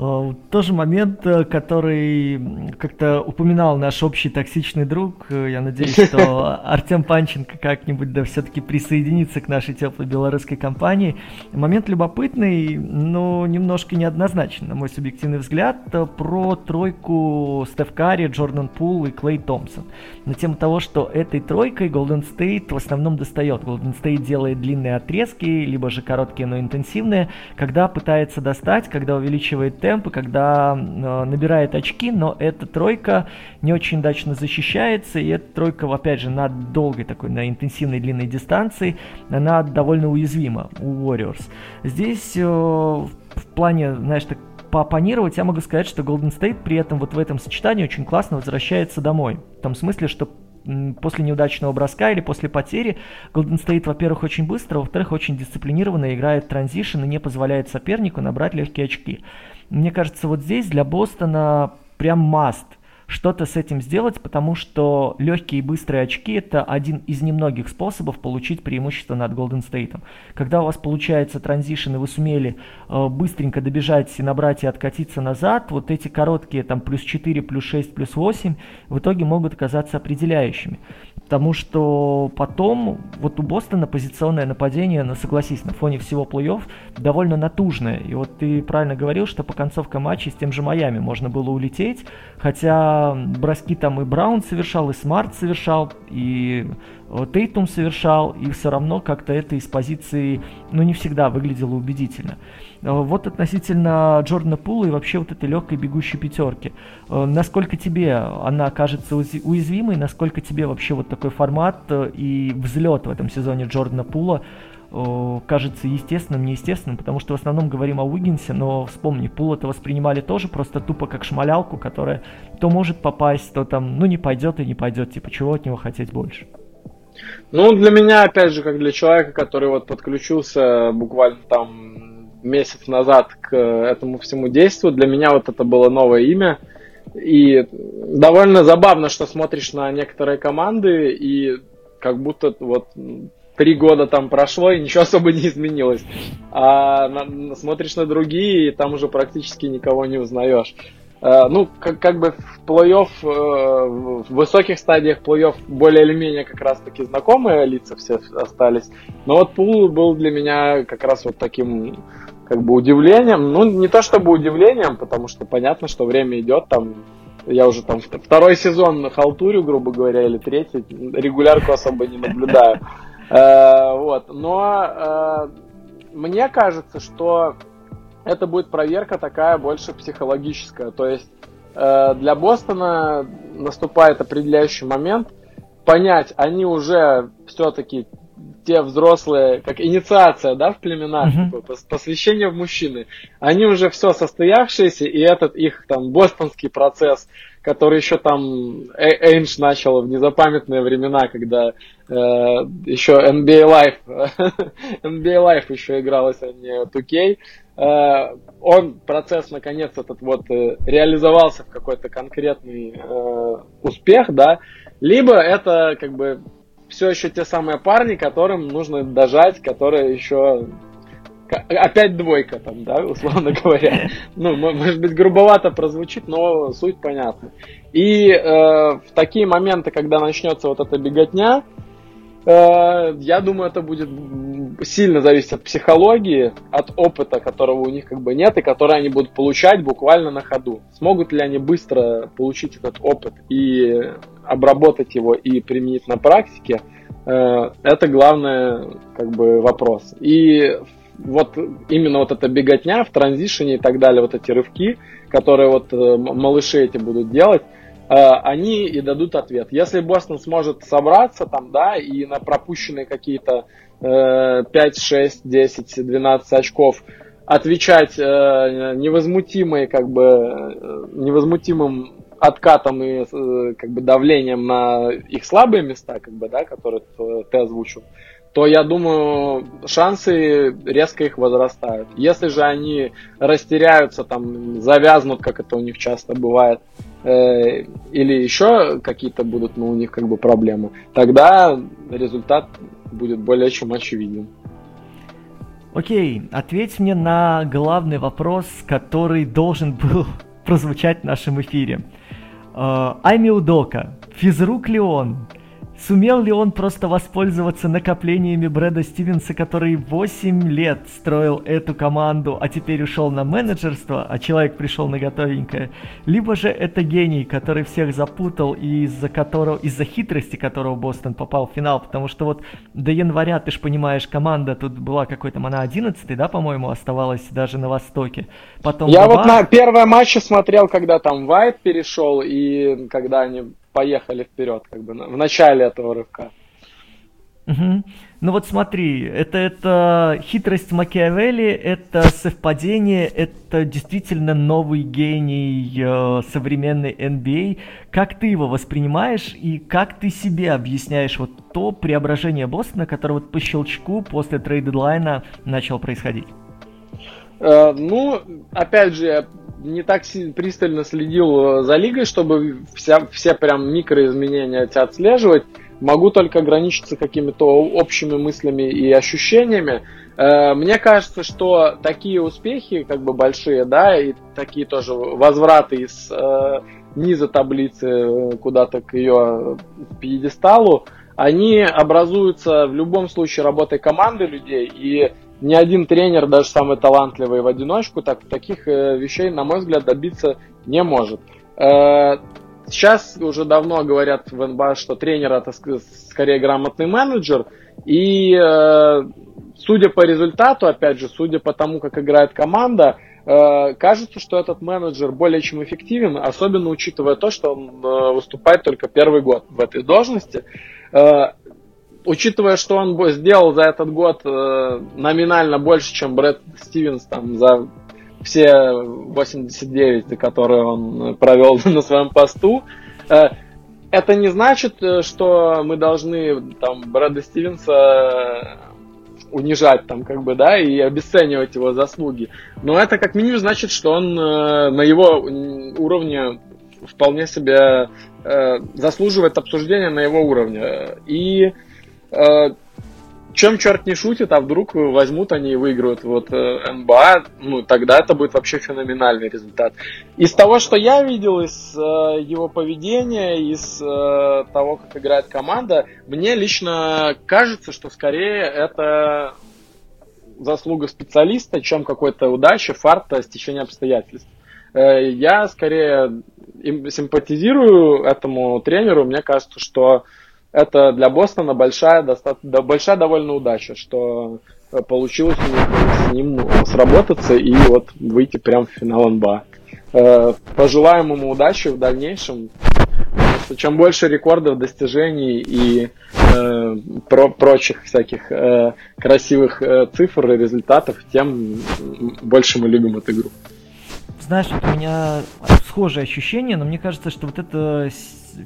Э, тоже момент, э, который как-то упоминал наш общий токсичный друг. Э, я надеюсь, что Артем Панченко как-нибудь да все-таки присоединится к нашей теплой белорусской компании. Момент любопытный, но немножко неоднозначный, на мой субъективный взгляд, про тройку Стеф Карри, Джордан Пул и Клей Томпсон. На тему того, что этой тройкой Golden State в основном достает. Golden State делает длинные отрезки, либо же короткие, но интенсивные, когда пытается достать, когда увеличивает темпы, когда э, набирает очки, но эта тройка не очень удачно защищается, и эта тройка, опять же, на долгой такой, на интенсивной длинной дистанции, она довольно уязвима у Warriors. Здесь э, в плане, знаешь, так поопонировать, я могу сказать, что Golden State при этом вот в этом сочетании очень классно возвращается домой. В том смысле, что после неудачного броска или после потери Golden State, во-первых, очень быстро, во-вторых, очень дисциплинированно играет транзишн и не позволяет сопернику набрать легкие очки. Мне кажется, вот здесь для Бостона прям маст что-то с этим сделать, потому что легкие и быстрые очки это один из немногих способов получить преимущество над Golden State. Когда у вас получается transition, и вы сумели э, быстренько добежать и набрать и откатиться назад, вот эти короткие там плюс 4, плюс 6, плюс 8 в итоге могут оказаться определяющими. Потому что потом вот у Бостона позиционное нападение, ну согласись, на фоне всего плей-офф довольно натужное. И вот ты правильно говорил, что по концовке матча с тем же Майами можно было улететь, хотя броски там и Браун совершал, и Смарт совершал, и Тейтум совершал, и все равно как-то это из позиции, ну не всегда выглядело убедительно. Э, вот относительно Джордана Пула и вообще вот этой легкой бегущей пятерки. Э, насколько тебе она кажется уязвимой, насколько тебе вообще вот такой формат э, и взлет в этом сезоне Джордана Пула кажется естественным, неестественным, потому что в основном говорим о Уиггинсе, но вспомни, Пул это воспринимали тоже просто тупо как шмалялку, которая то может попасть, то там, ну не пойдет и не пойдет, типа чего от него хотеть больше. Ну, для меня, опять же, как для человека, который вот подключился буквально там месяц назад к этому всему действию, для меня вот это было новое имя. И довольно забавно, что смотришь на некоторые команды, и как будто вот три года там прошло, и ничего особо не изменилось. А на, смотришь на другие, и там уже практически никого не узнаешь. Uh, ну, как, как бы в плей-офф, uh, в высоких стадиях плей-офф более или менее как раз таки знакомые лица все остались. Но вот Пул был для меня как раз вот таким как бы удивлением. Ну, не то чтобы удивлением, потому что понятно, что время идет, там я уже там второй сезон халтурю, грубо говоря, или третий, регулярку особо не наблюдаю. Э, вот. Но э, мне кажется, что это будет проверка такая больше психологическая. То есть э, для Бостона наступает определяющий момент понять, они уже все-таки те взрослые, как инициация, да, в племенах, uh-huh. типа, посвящение в мужчины, они уже все состоявшиеся, и этот их там бостонский процесс, который еще там Эйнш начал в незапамятные времена, когда э, еще NBA Live, NBA Live еще игралось, а не 2K, э, он, процесс, наконец, этот вот э, реализовался в какой-то конкретный э, успех, да, либо это как бы все еще те самые парни, которым нужно дожать, которые еще опять двойка там, да, условно говоря. Ну, может быть, грубовато прозвучит, но суть понятна. И э, в такие моменты, когда начнется вот эта беготня, э, я думаю, это будет сильно зависеть от психологии, от опыта, которого у них как бы нет, и который они будут получать буквально на ходу. Смогут ли они быстро получить этот опыт и обработать его и применить на практике, э, это главный как бы вопрос. И вот именно вот эта беготня в транзишене и так далее, вот эти рывки, которые вот э, малыши эти будут делать, э, они и дадут ответ. Если Бостон сможет собраться там, да, и на пропущенные какие-то 5, 6, 10, 12 очков отвечать невозмутимой, как бы, невозмутимым откатом и э, как бы давлением на их слабые места, как бы, да, которые ты озвучил, то я думаю, шансы резко их возрастают. Если же они растеряются, там, завязнут, как это у них часто бывает, э, или еще какие-то будут, ну, у них как бы проблемы, тогда результат будет более чем очевиден. Окей, ответь мне на главный вопрос, который должен был прозвучать в нашем эфире. Uh, Айми Удока, физрук ли он? Сумел ли он просто воспользоваться накоплениями Брэда Стивенса, который 8 лет строил эту команду, а теперь ушел на менеджерство, а человек пришел на готовенькое? Либо же это гений, который всех запутал и из-за которого, из-за хитрости которого Бостон попал в финал, потому что вот до января, ты же понимаешь, команда тут была какой-то, она 11 да, по-моему, оставалась даже на Востоке. Потом Я вот на первое матче смотрел, когда там Вайт перешел и когда они поехали вперед, как бы в начале этого рывка. Угу. Ну вот смотри, это, это хитрость Макиавелли, это совпадение, это действительно новый гений э, современной NBA. Как ты его воспринимаешь и как ты себе объясняешь вот то преображение Бостона, которое вот по щелчку после трейд-дедлайна начал происходить? Э, ну, опять же, я не так пристально следил э, за лигой, чтобы вся, все прям микроизменения эти отслеживать. Могу только ограничиться какими-то общими мыслями и ощущениями. Э, мне кажется, что такие успехи, как бы большие, да, и такие тоже возвраты из э, низа таблицы куда-то к ее пьедесталу, они образуются в любом случае работой команды людей, и ни один тренер, даже самый талантливый в одиночку, так, таких э, вещей, на мой взгляд, добиться не может. Э, сейчас уже давно говорят в НБА, что тренер это скорее грамотный менеджер. И э, судя по результату, опять же, судя по тому, как играет команда, кажется, что этот менеджер более чем эффективен, особенно учитывая то, что он выступает только первый год в этой должности. Э, учитывая, что он сделал за этот год э, номинально больше, чем Брэд Стивенс там за все 89, которые он провел на своем посту, э, это не значит, э, что мы должны там Брэда Стивенса унижать там как бы, да, и обесценивать его заслуги. Но это как минимум значит, что он э, на его уровне вполне себе э, заслуживает обсуждения на его уровне. И э, чем черт не шутит, а вдруг возьмут они и выиграют вот э, НБА, ну тогда это будет вообще феноменальный результат. Из того, что я видел, из э, его поведения, из э, того, как играет команда, мне лично кажется, что скорее это заслуга специалиста, чем какой-то удачи, фарта, стечения обстоятельств. Э, я скорее симпатизирую этому тренеру. Мне кажется, что это для Бостона большая, достаточно, большая довольно удача, что получилось с ним сработаться и вот выйти прямо в финал НБА. Э, пожелаем ему удачи в дальнейшем. чем больше рекордов, достижений и э, про прочих всяких э, красивых э, цифр и результатов, тем больше мы любим эту игру знаешь, вот у меня схожее ощущение, но мне кажется, что вот это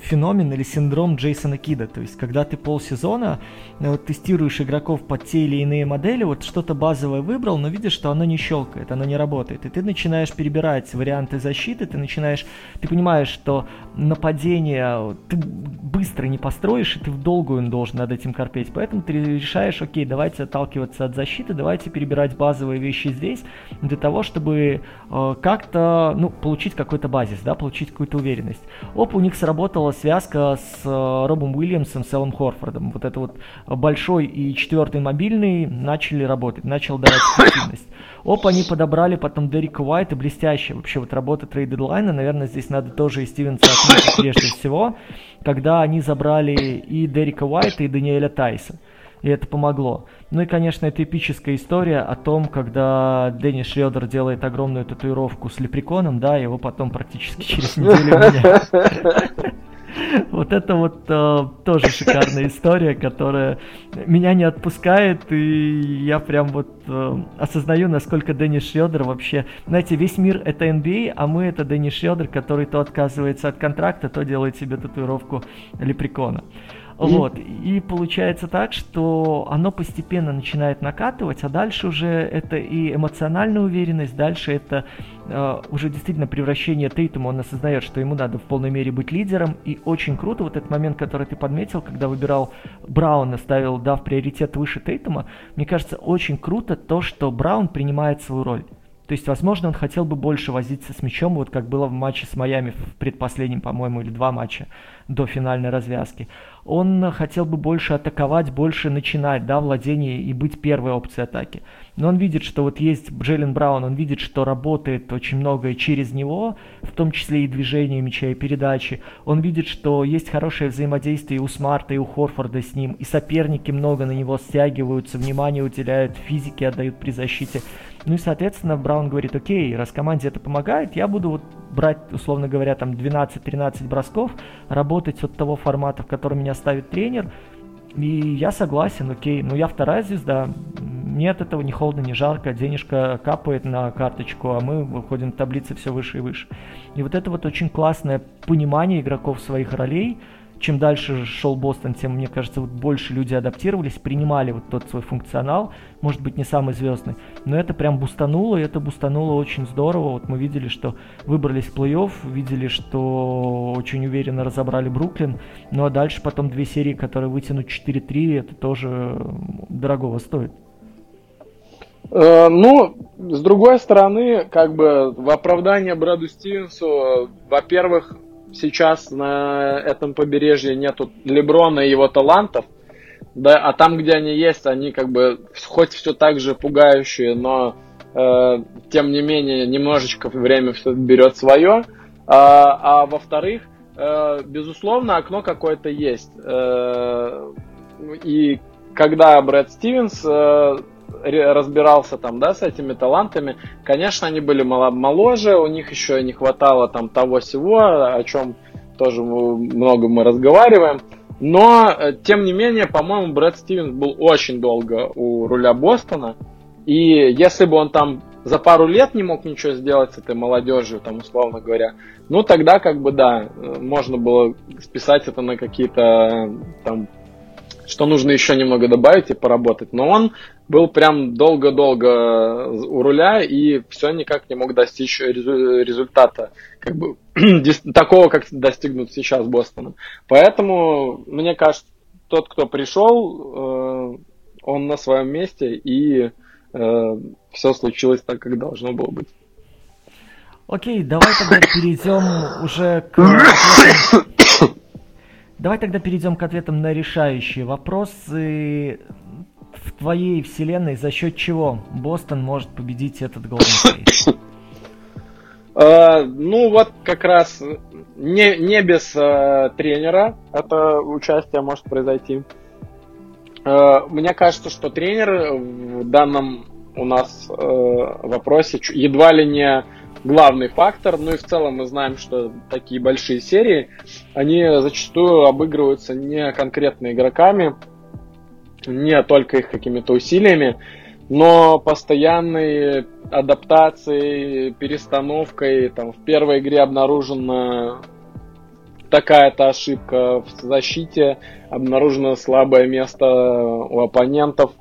феномен или синдром Джейсона Кида. То есть, когда ты полсезона э, вот, тестируешь игроков под те или иные модели, вот что-то базовое выбрал, но видишь, что оно не щелкает, оно не работает. И ты начинаешь перебирать варианты защиты, ты начинаешь, ты понимаешь, что нападение ты быстро не построишь, и ты в долгую должен над этим корпеть. Поэтому ты решаешь, окей, давайте отталкиваться от защиты, давайте перебирать базовые вещи здесь, для того, чтобы э, как-то, ну, получить какой-то базис, да, получить какую-то уверенность. Оп, у них сработал сработала связка с э, Робом Уильямсом, с Эллом Хорфордом. Вот это вот большой и четвертый мобильный начали работать, начал давать эффективность. Оп, они подобрали потом Дерека Уайта, блестяще. Вообще вот работа трейд дедлайна, наверное, здесь надо тоже и Стивенса отметить прежде всего, когда они забрали и Дерека Уайта, и Даниэля Тайса и это помогло. Ну и, конечно, это эпическая история о том, когда Дэнни Шредер делает огромную татуировку с лепреконом, да, его потом практически через неделю меняют. Вот это вот э, тоже шикарная история, которая меня не отпускает, и я прям вот э, осознаю, насколько Дэнни Шредер вообще... Знаете, весь мир это NBA, а мы это Дэнни Шредер, который то отказывается от контракта, то делает себе татуировку лепрекона. Вот. И получается так, что оно постепенно начинает накатывать, а дальше уже это и эмоциональная уверенность, дальше это э, уже действительно превращение Тейтума, он осознает, что ему надо в полной мере быть лидером, и очень круто вот этот момент, который ты подметил, когда выбирал Брауна, ставил, дав приоритет выше Тейтума, мне кажется, очень круто то, что Браун принимает свою роль. То есть, возможно, он хотел бы больше возиться с мячом, вот как было в матче с Майами в предпоследнем, по-моему, или два матча до финальной развязки. Он хотел бы больше атаковать, больше начинать, да, владение и быть первой опцией атаки. Но он видит, что вот есть Джейлен Браун, он видит, что работает очень многое через него, в том числе и движение мяча, и передачи. Он видит, что есть хорошее взаимодействие у Смарта, и у Хорфорда с ним, и соперники много на него стягиваются, внимание уделяют, физике отдают при защите. Ну и, соответственно, Браун говорит, окей, раз команде это помогает, я буду вот брать, условно говоря, там 12-13 бросков, работать от того формата, в котором меня ставит тренер, и я согласен, окей, ну я вторая звезда, мне от этого не холодно, не жарко, денежка капает на карточку, а мы выходим в таблице все выше и выше. И вот это вот очень классное понимание игроков своих ролей, чем дальше шел Бостон, тем, мне кажется, вот больше люди адаптировались, принимали вот тот свой функционал, может быть, не самый звездный, но это прям бустануло, и это бустануло очень здорово. Вот мы видели, что выбрались в плей-офф, видели, что очень уверенно разобрали Бруклин, ну а дальше потом две серии, которые вытянут 4-3, это тоже дорогого стоит. Э, ну, с другой стороны, как бы в оправдание Брэду Стивенсу, во-первых, сейчас на этом побережье нету Леброна и его талантов, да, а там, где они есть, они как бы хоть все так же пугающие, но э, тем не менее немножечко время все берет свое. А, а во-вторых, э, безусловно, окно какое-то есть. Э, и когда Брэд Стивенс э, разбирался там, да, с этими талантами, конечно, они были моложе, у них еще не хватало там того всего, о чем тоже много мы разговариваем. Но, э, тем не менее, по-моему, Брэд Стивенс был очень долго у руля Бостона. И если бы он там за пару лет не мог ничего сделать с этой молодежью, там, условно говоря, ну, тогда, как бы, да, можно было списать это на какие-то, там, что нужно еще немного добавить и поработать. Но он был прям долго-долго у руля и все никак не мог достичь результата, как бы, такого, как достигнут сейчас Бостоном. Поэтому, мне кажется, тот, кто пришел, э, он на своем месте и э, все случилось так, как должно было быть. Окей, давай тогда перейдем уже к Давай тогда перейдем к ответам на решающие вопросы в твоей вселенной, за счет чего Бостон может победить этот Golden State? Uh, ну вот как раз не, не без uh, тренера это участие может произойти. Uh, мне кажется, что тренер в данном у нас вопросе едва ли не главный фактор. Ну и в целом мы знаем, что такие большие серии, они зачастую обыгрываются не конкретно игроками, не только их какими-то усилиями, но постоянной адаптацией, перестановкой. Там, в первой игре обнаружена такая-то ошибка в защите, обнаружено слабое место у оппонентов,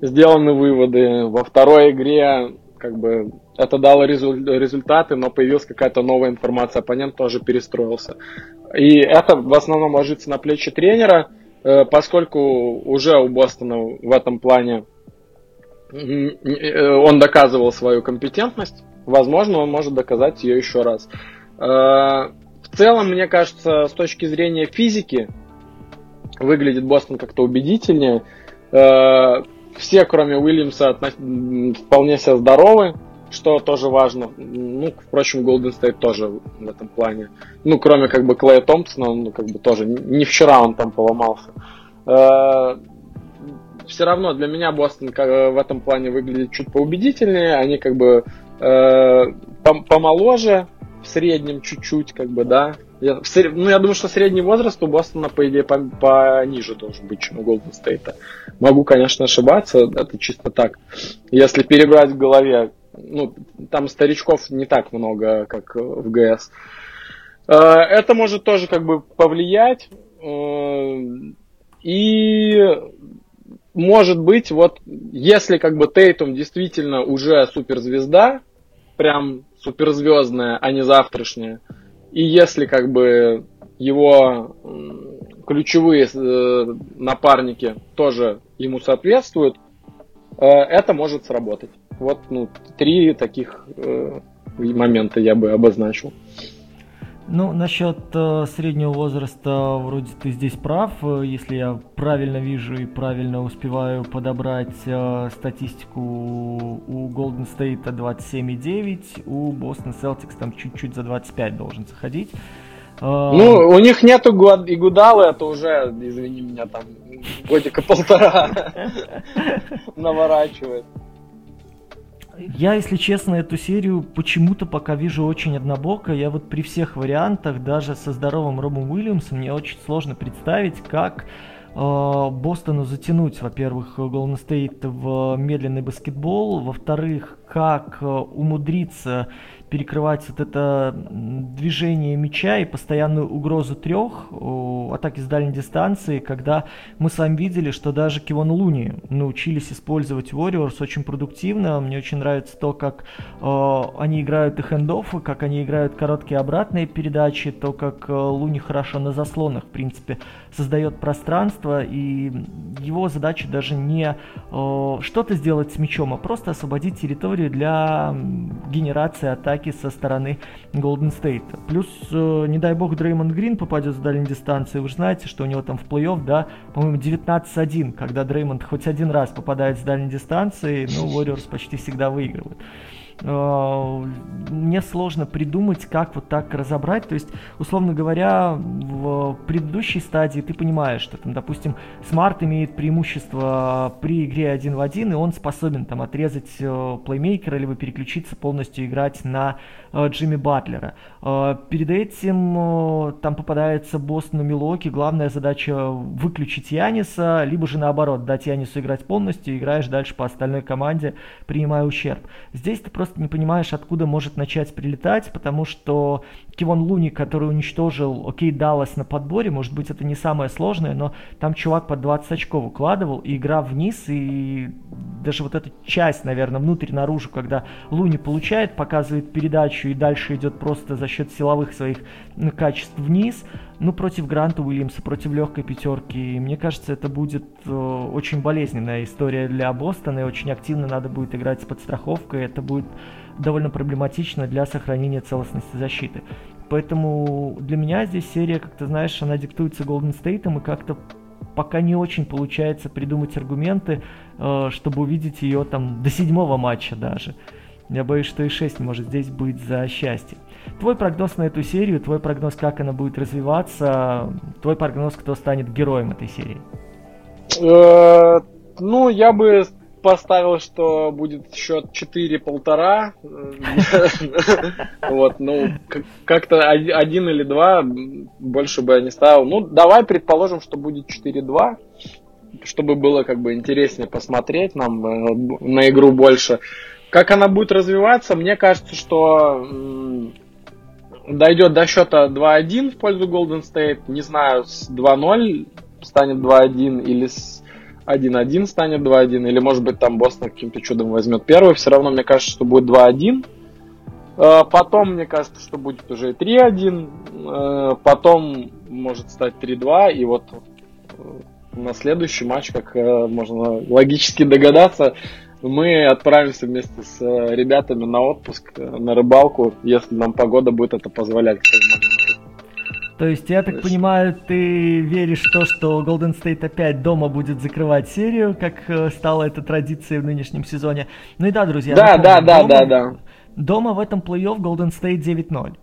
сделаны выводы. Во второй игре как бы это дало результаты, но появилась какая-то новая информация, оппонент тоже перестроился. И это в основном ложится на плечи тренера – Э, поскольку уже у Бостона в этом плане э, он доказывал свою компетентность, возможно, он может доказать ее еще раз. Э, в целом, мне кажется, с точки зрения физики, выглядит Бостон как-то убедительнее. Все, кроме Уильямса, вполне себе здоровы что тоже важно. Ну, впрочем, Golden State тоже в этом плане. Ну, кроме как бы Клея Томпсона, он ну, как бы тоже не вчера он там поломался. Э, Все равно для меня Бостон в этом плане выглядит чуть поубедительнее. Они как бы э, помоложе в среднем чуть-чуть, как бы, да. Я, в, ну, я думаю, что средний возраст у Бостона, по идее, по, пониже должен быть, чем у Голден Стейта. Могу, конечно, ошибаться, это чисто так. Если перебрать в голове ну, там старичков не так много, как в ГС. Э, это может тоже как бы повлиять. Э, и может быть, вот если как бы Тейтум действительно уже суперзвезда, прям суперзвездная, а не завтрашняя, и если как бы его ключевые э, напарники тоже ему соответствуют, это может сработать. Вот, ну, три таких э, момента я бы обозначил. Ну, насчет э, среднего возраста, вроде ты здесь прав. Если я правильно вижу и правильно успеваю подобрать э, статистику, у Golden State 27,9, у Boston Celtics там чуть-чуть за 25 должен заходить. А, ну, у них нету Игудалы, это уже, извини меня, там годика полтора наворачивает. Я, если честно, эту серию почему-то пока вижу очень однобоко. Я вот при всех вариантах, даже со здоровым Робом Уильямсом, мне очень сложно представить, как э, Бостону затянуть, во-первых, Golden State в медленный баскетбол, во-вторых, как э, умудриться перекрывать вот это движение мяча и постоянную угрозу трех атаки с дальней дистанции, когда мы с вами видели, что даже Кивон Луни научились использовать Warriors очень продуктивно. Мне очень нравится то, как э, они играют и хендоффы, как они играют короткие обратные передачи, то, как э, Луни хорошо на заслонах, в принципе, создает пространство, и его задача даже не э, что-то сделать с мячом, а просто освободить территорию для генерации атаки со стороны Golden State. Плюс, э, не дай бог, Дреймонд Грин попадет с дальней дистанции. Вы же знаете, что у него там в плей-офф, да, по-моему, 19-1, когда Дреймонд хоть один раз попадает с дальней дистанции, ну, Warriors почти всегда выигрывают. Э, мне сложно придумать, как вот так разобрать. То есть, условно говоря, в предыдущей стадии ты понимаешь, что там, допустим, Смарт имеет преимущество при игре один в один, и он способен там отрезать э, плеймейкера, либо переключиться полностью играть на э, Джимми Батлера. Перед этим там попадается босс на Милоки, главная задача выключить Яниса, либо же наоборот, дать Янису играть полностью, играешь дальше по остальной команде, принимая ущерб. Здесь ты просто не понимаешь, откуда может начать прилетать, потому что Кивон Луни, который уничтожил, окей, Даллас на подборе, может быть, это не самое сложное, но там чувак под 20 очков укладывал, и игра вниз, и даже вот эта часть, наверное, внутрь-наружу, когда Луни получает, показывает передачу, и дальше идет просто за счет силовых своих качеств вниз, ну, против Гранта Уильямса, против легкой пятерки, мне кажется, это будет э, очень болезненная история для Бостона, и очень активно надо будет играть с подстраховкой, это будет довольно проблематично для сохранения целостности защиты. Поэтому для меня здесь серия, как ты знаешь, она диктуется Golden State, и как-то пока не очень получается придумать аргументы, э, чтобы увидеть ее там до седьмого матча даже. Я боюсь, что и 6 может здесь быть за счастье. Твой прогноз на эту серию, твой прогноз, как она будет развиваться, твой прогноз, кто станет героем этой серии? Э, ну, я бы поставил, что будет счет 4-1,5. Вот, ну, как-то один или два, больше бы я не ставил. Ну, давай предположим, что будет 4-2, чтобы было как бы интереснее посмотреть нам э, на игру больше. Как она будет развиваться, мне кажется, что дойдет до счета 2-1 в пользу Golden State. Не знаю, с 2-0 станет 2-1 или с 1-1 станет 2-1, или может быть там Бостон каким-то чудом возьмет первый, все равно мне кажется, что будет 2-1. Э, потом, мне кажется, что будет уже 3-1, э, потом может стать 3-2, и вот э, на следующий матч, как можно логически догадаться, мы отправимся вместе с ребятами на отпуск, на рыбалку, если нам погода будет это позволять. То есть, я так понимаю, ты веришь в то, что Golden State опять дома будет закрывать серию, как э, стало это традицией в нынешнем сезоне. Ну и да, друзья. Да, напомню, да, да, дома, да, да. Дома в этом плей-офф Golden State 9-0.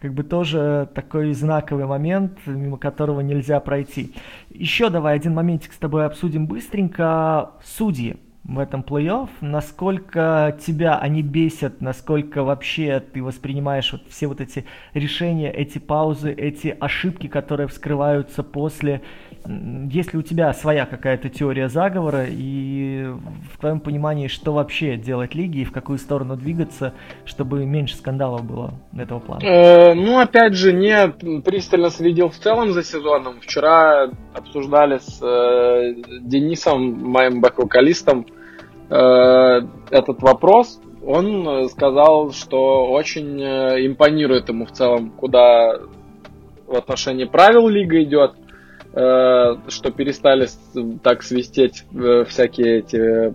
Как бы тоже такой знаковый момент, мимо которого нельзя пройти. Еще давай один моментик с тобой обсудим быстренько. Судьи в этом плей-офф, насколько тебя они бесят, насколько вообще ты воспринимаешь вот все вот эти решения, эти паузы, эти ошибки, которые вскрываются после. Есть ли у тебя своя какая-то теория заговора и в твоем понимании, что вообще делать лиги и в какую сторону двигаться, чтобы меньше скандалов было этого плана? Э, ну, опять же, не пристально следил в целом за сезоном. Вчера обсуждали с э, Денисом, моим бэк-вокалистом, этот вопрос, он сказал, что очень э, импонирует ему в целом, куда в отношении правил лига идет, э, что перестали так свистеть всякие эти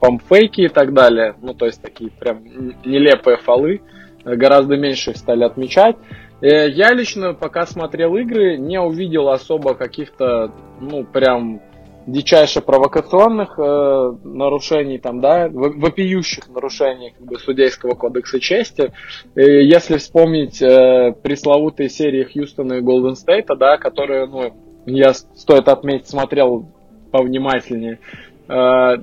памфейки и так далее, ну то есть такие прям нелепые фолы, гораздо меньше их стали отмечать. Я лично, пока смотрел игры, не увидел особо каких-то, ну, прям дичайше провокационных э, нарушений, там, да, вопиющих нарушений как бы, судейского кодекса чести. И если вспомнить э, пресловутые серии Хьюстона и Голден Стейта, да, которые, ну, я, стоит отметить, смотрел повнимательнее, э,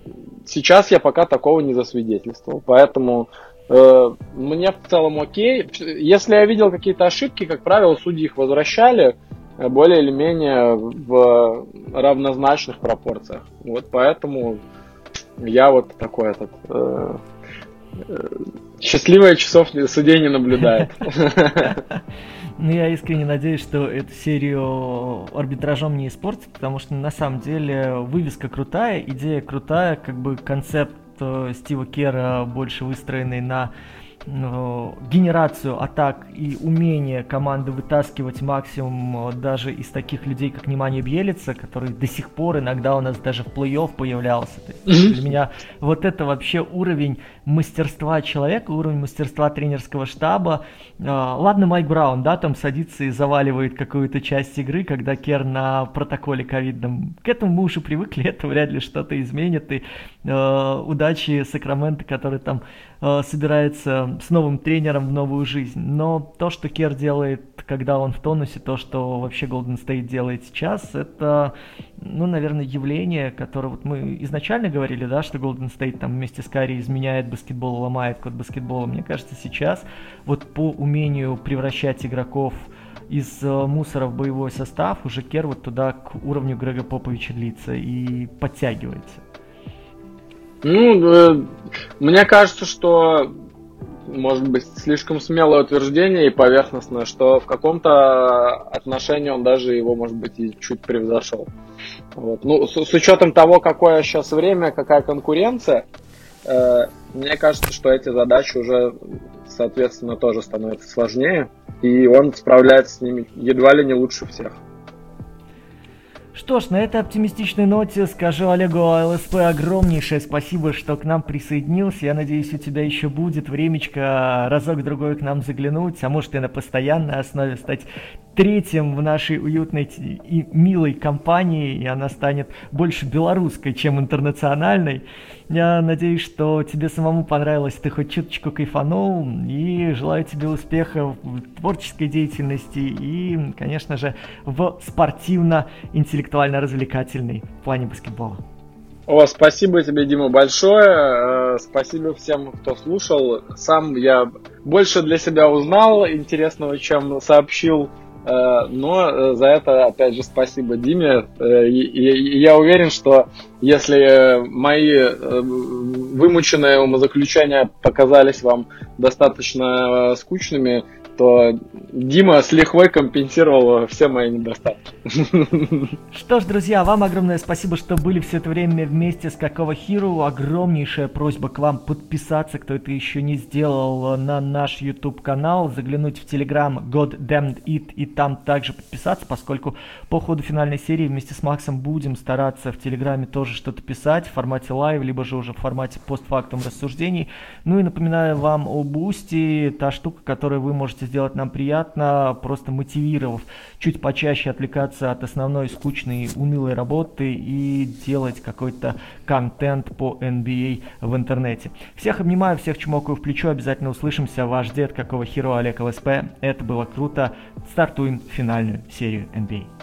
сейчас я пока такого не засвидетельствовал. Поэтому э, мне в целом окей. Если я видел какие-то ошибки, как правило, судьи их возвращали, более или менее в равнозначных пропорциях. Вот поэтому я вот такой этот э, э, счастливое часов судей не наблюдает. Ну, я искренне надеюсь, что эту серию арбитражом не испортит, потому что на самом деле вывеска крутая, идея крутая, как бы концепт э, Стива Кера больше выстроенный на э, генерацию атак и умение команды вытаскивать максимум э, даже из таких людей, как Немanja Бьелица, который до сих пор иногда у нас даже в плей-офф появлялся. есть, для меня вот это вообще уровень мастерства человека, уровень мастерства тренерского штаба. Э, ладно, Майк Браун, да, там садится и заваливает какую-то часть игры, когда Кер на протоколе ковидном. К этому мы уже привыкли, это вряд ли что-то изменит. И э, удачи Сакраменто, который там э, собирается с новым тренером в новую жизнь. Но то, что Кер делает, когда он в тонусе, то, что вообще Golden State делает сейчас, это, ну, наверное, явление, которое вот мы изначально говорили, да, что Golden State там вместе с Карри изменяет баскетбол, ломает код баскетбола. Мне кажется, сейчас вот по умению превращать игроков из э, мусора в боевой состав уже Кер вот туда к уровню Грега Поповича длится и подтягивается. Ну, мне кажется, что может быть слишком смелое утверждение и поверхностное, что в каком-то отношении он даже его, может быть, и чуть превзошел. Вот. Ну, с, с учетом того, какое сейчас время, какая конкуренция, э, мне кажется, что эти задачи уже, соответственно, тоже становятся сложнее, и он справляется с ними едва ли не лучше всех. Что ж, на этой оптимистичной ноте скажу Олегу ЛСП огромнейшее спасибо, что к нам присоединился. Я надеюсь, у тебя еще будет времечко разок-другой к нам заглянуть, а может и на постоянной основе стать третьим в нашей уютной и милой компании, и она станет больше белорусской, чем интернациональной. Я надеюсь, что тебе самому понравилось, ты хоть чуточку кайфанул, и желаю тебе успеха в творческой деятельности и, конечно же, в спортивно-интеллектуально-развлекательной плане баскетбола. О, спасибо тебе, Дима, большое. Э, спасибо всем, кто слушал. Сам я больше для себя узнал интересного, чем сообщил но э, за это, опять же, спасибо Диме. Э, я уверен, что если мои вымученные умозаключения показались вам достаточно скучными, что Дима с лихвой компенсировал все мои недостатки. Что ж, друзья, вам огромное спасибо, что были все это время вместе с Какого Хиру. Огромнейшая просьба к вам подписаться, кто это еще не сделал, на наш YouTube канал, заглянуть в Telegram God Damned It и там также подписаться, поскольку по ходу финальной серии вместе с Максом будем стараться в Телеграме тоже что-то писать в формате live, либо же уже в формате постфактум рассуждений. Ну и напоминаю вам о Бусти, та штука, которую вы можете сделать нам приятно, просто мотивировав чуть почаще отвлекаться от основной скучной, унылой работы и делать какой-то контент по NBA а в интернете. Всех обнимаю, всех чмокаю в плечо, обязательно услышимся. Ваш дед, Какого Herro Олег ЛСП. Это было круто. Стартуем финальную серию NBA.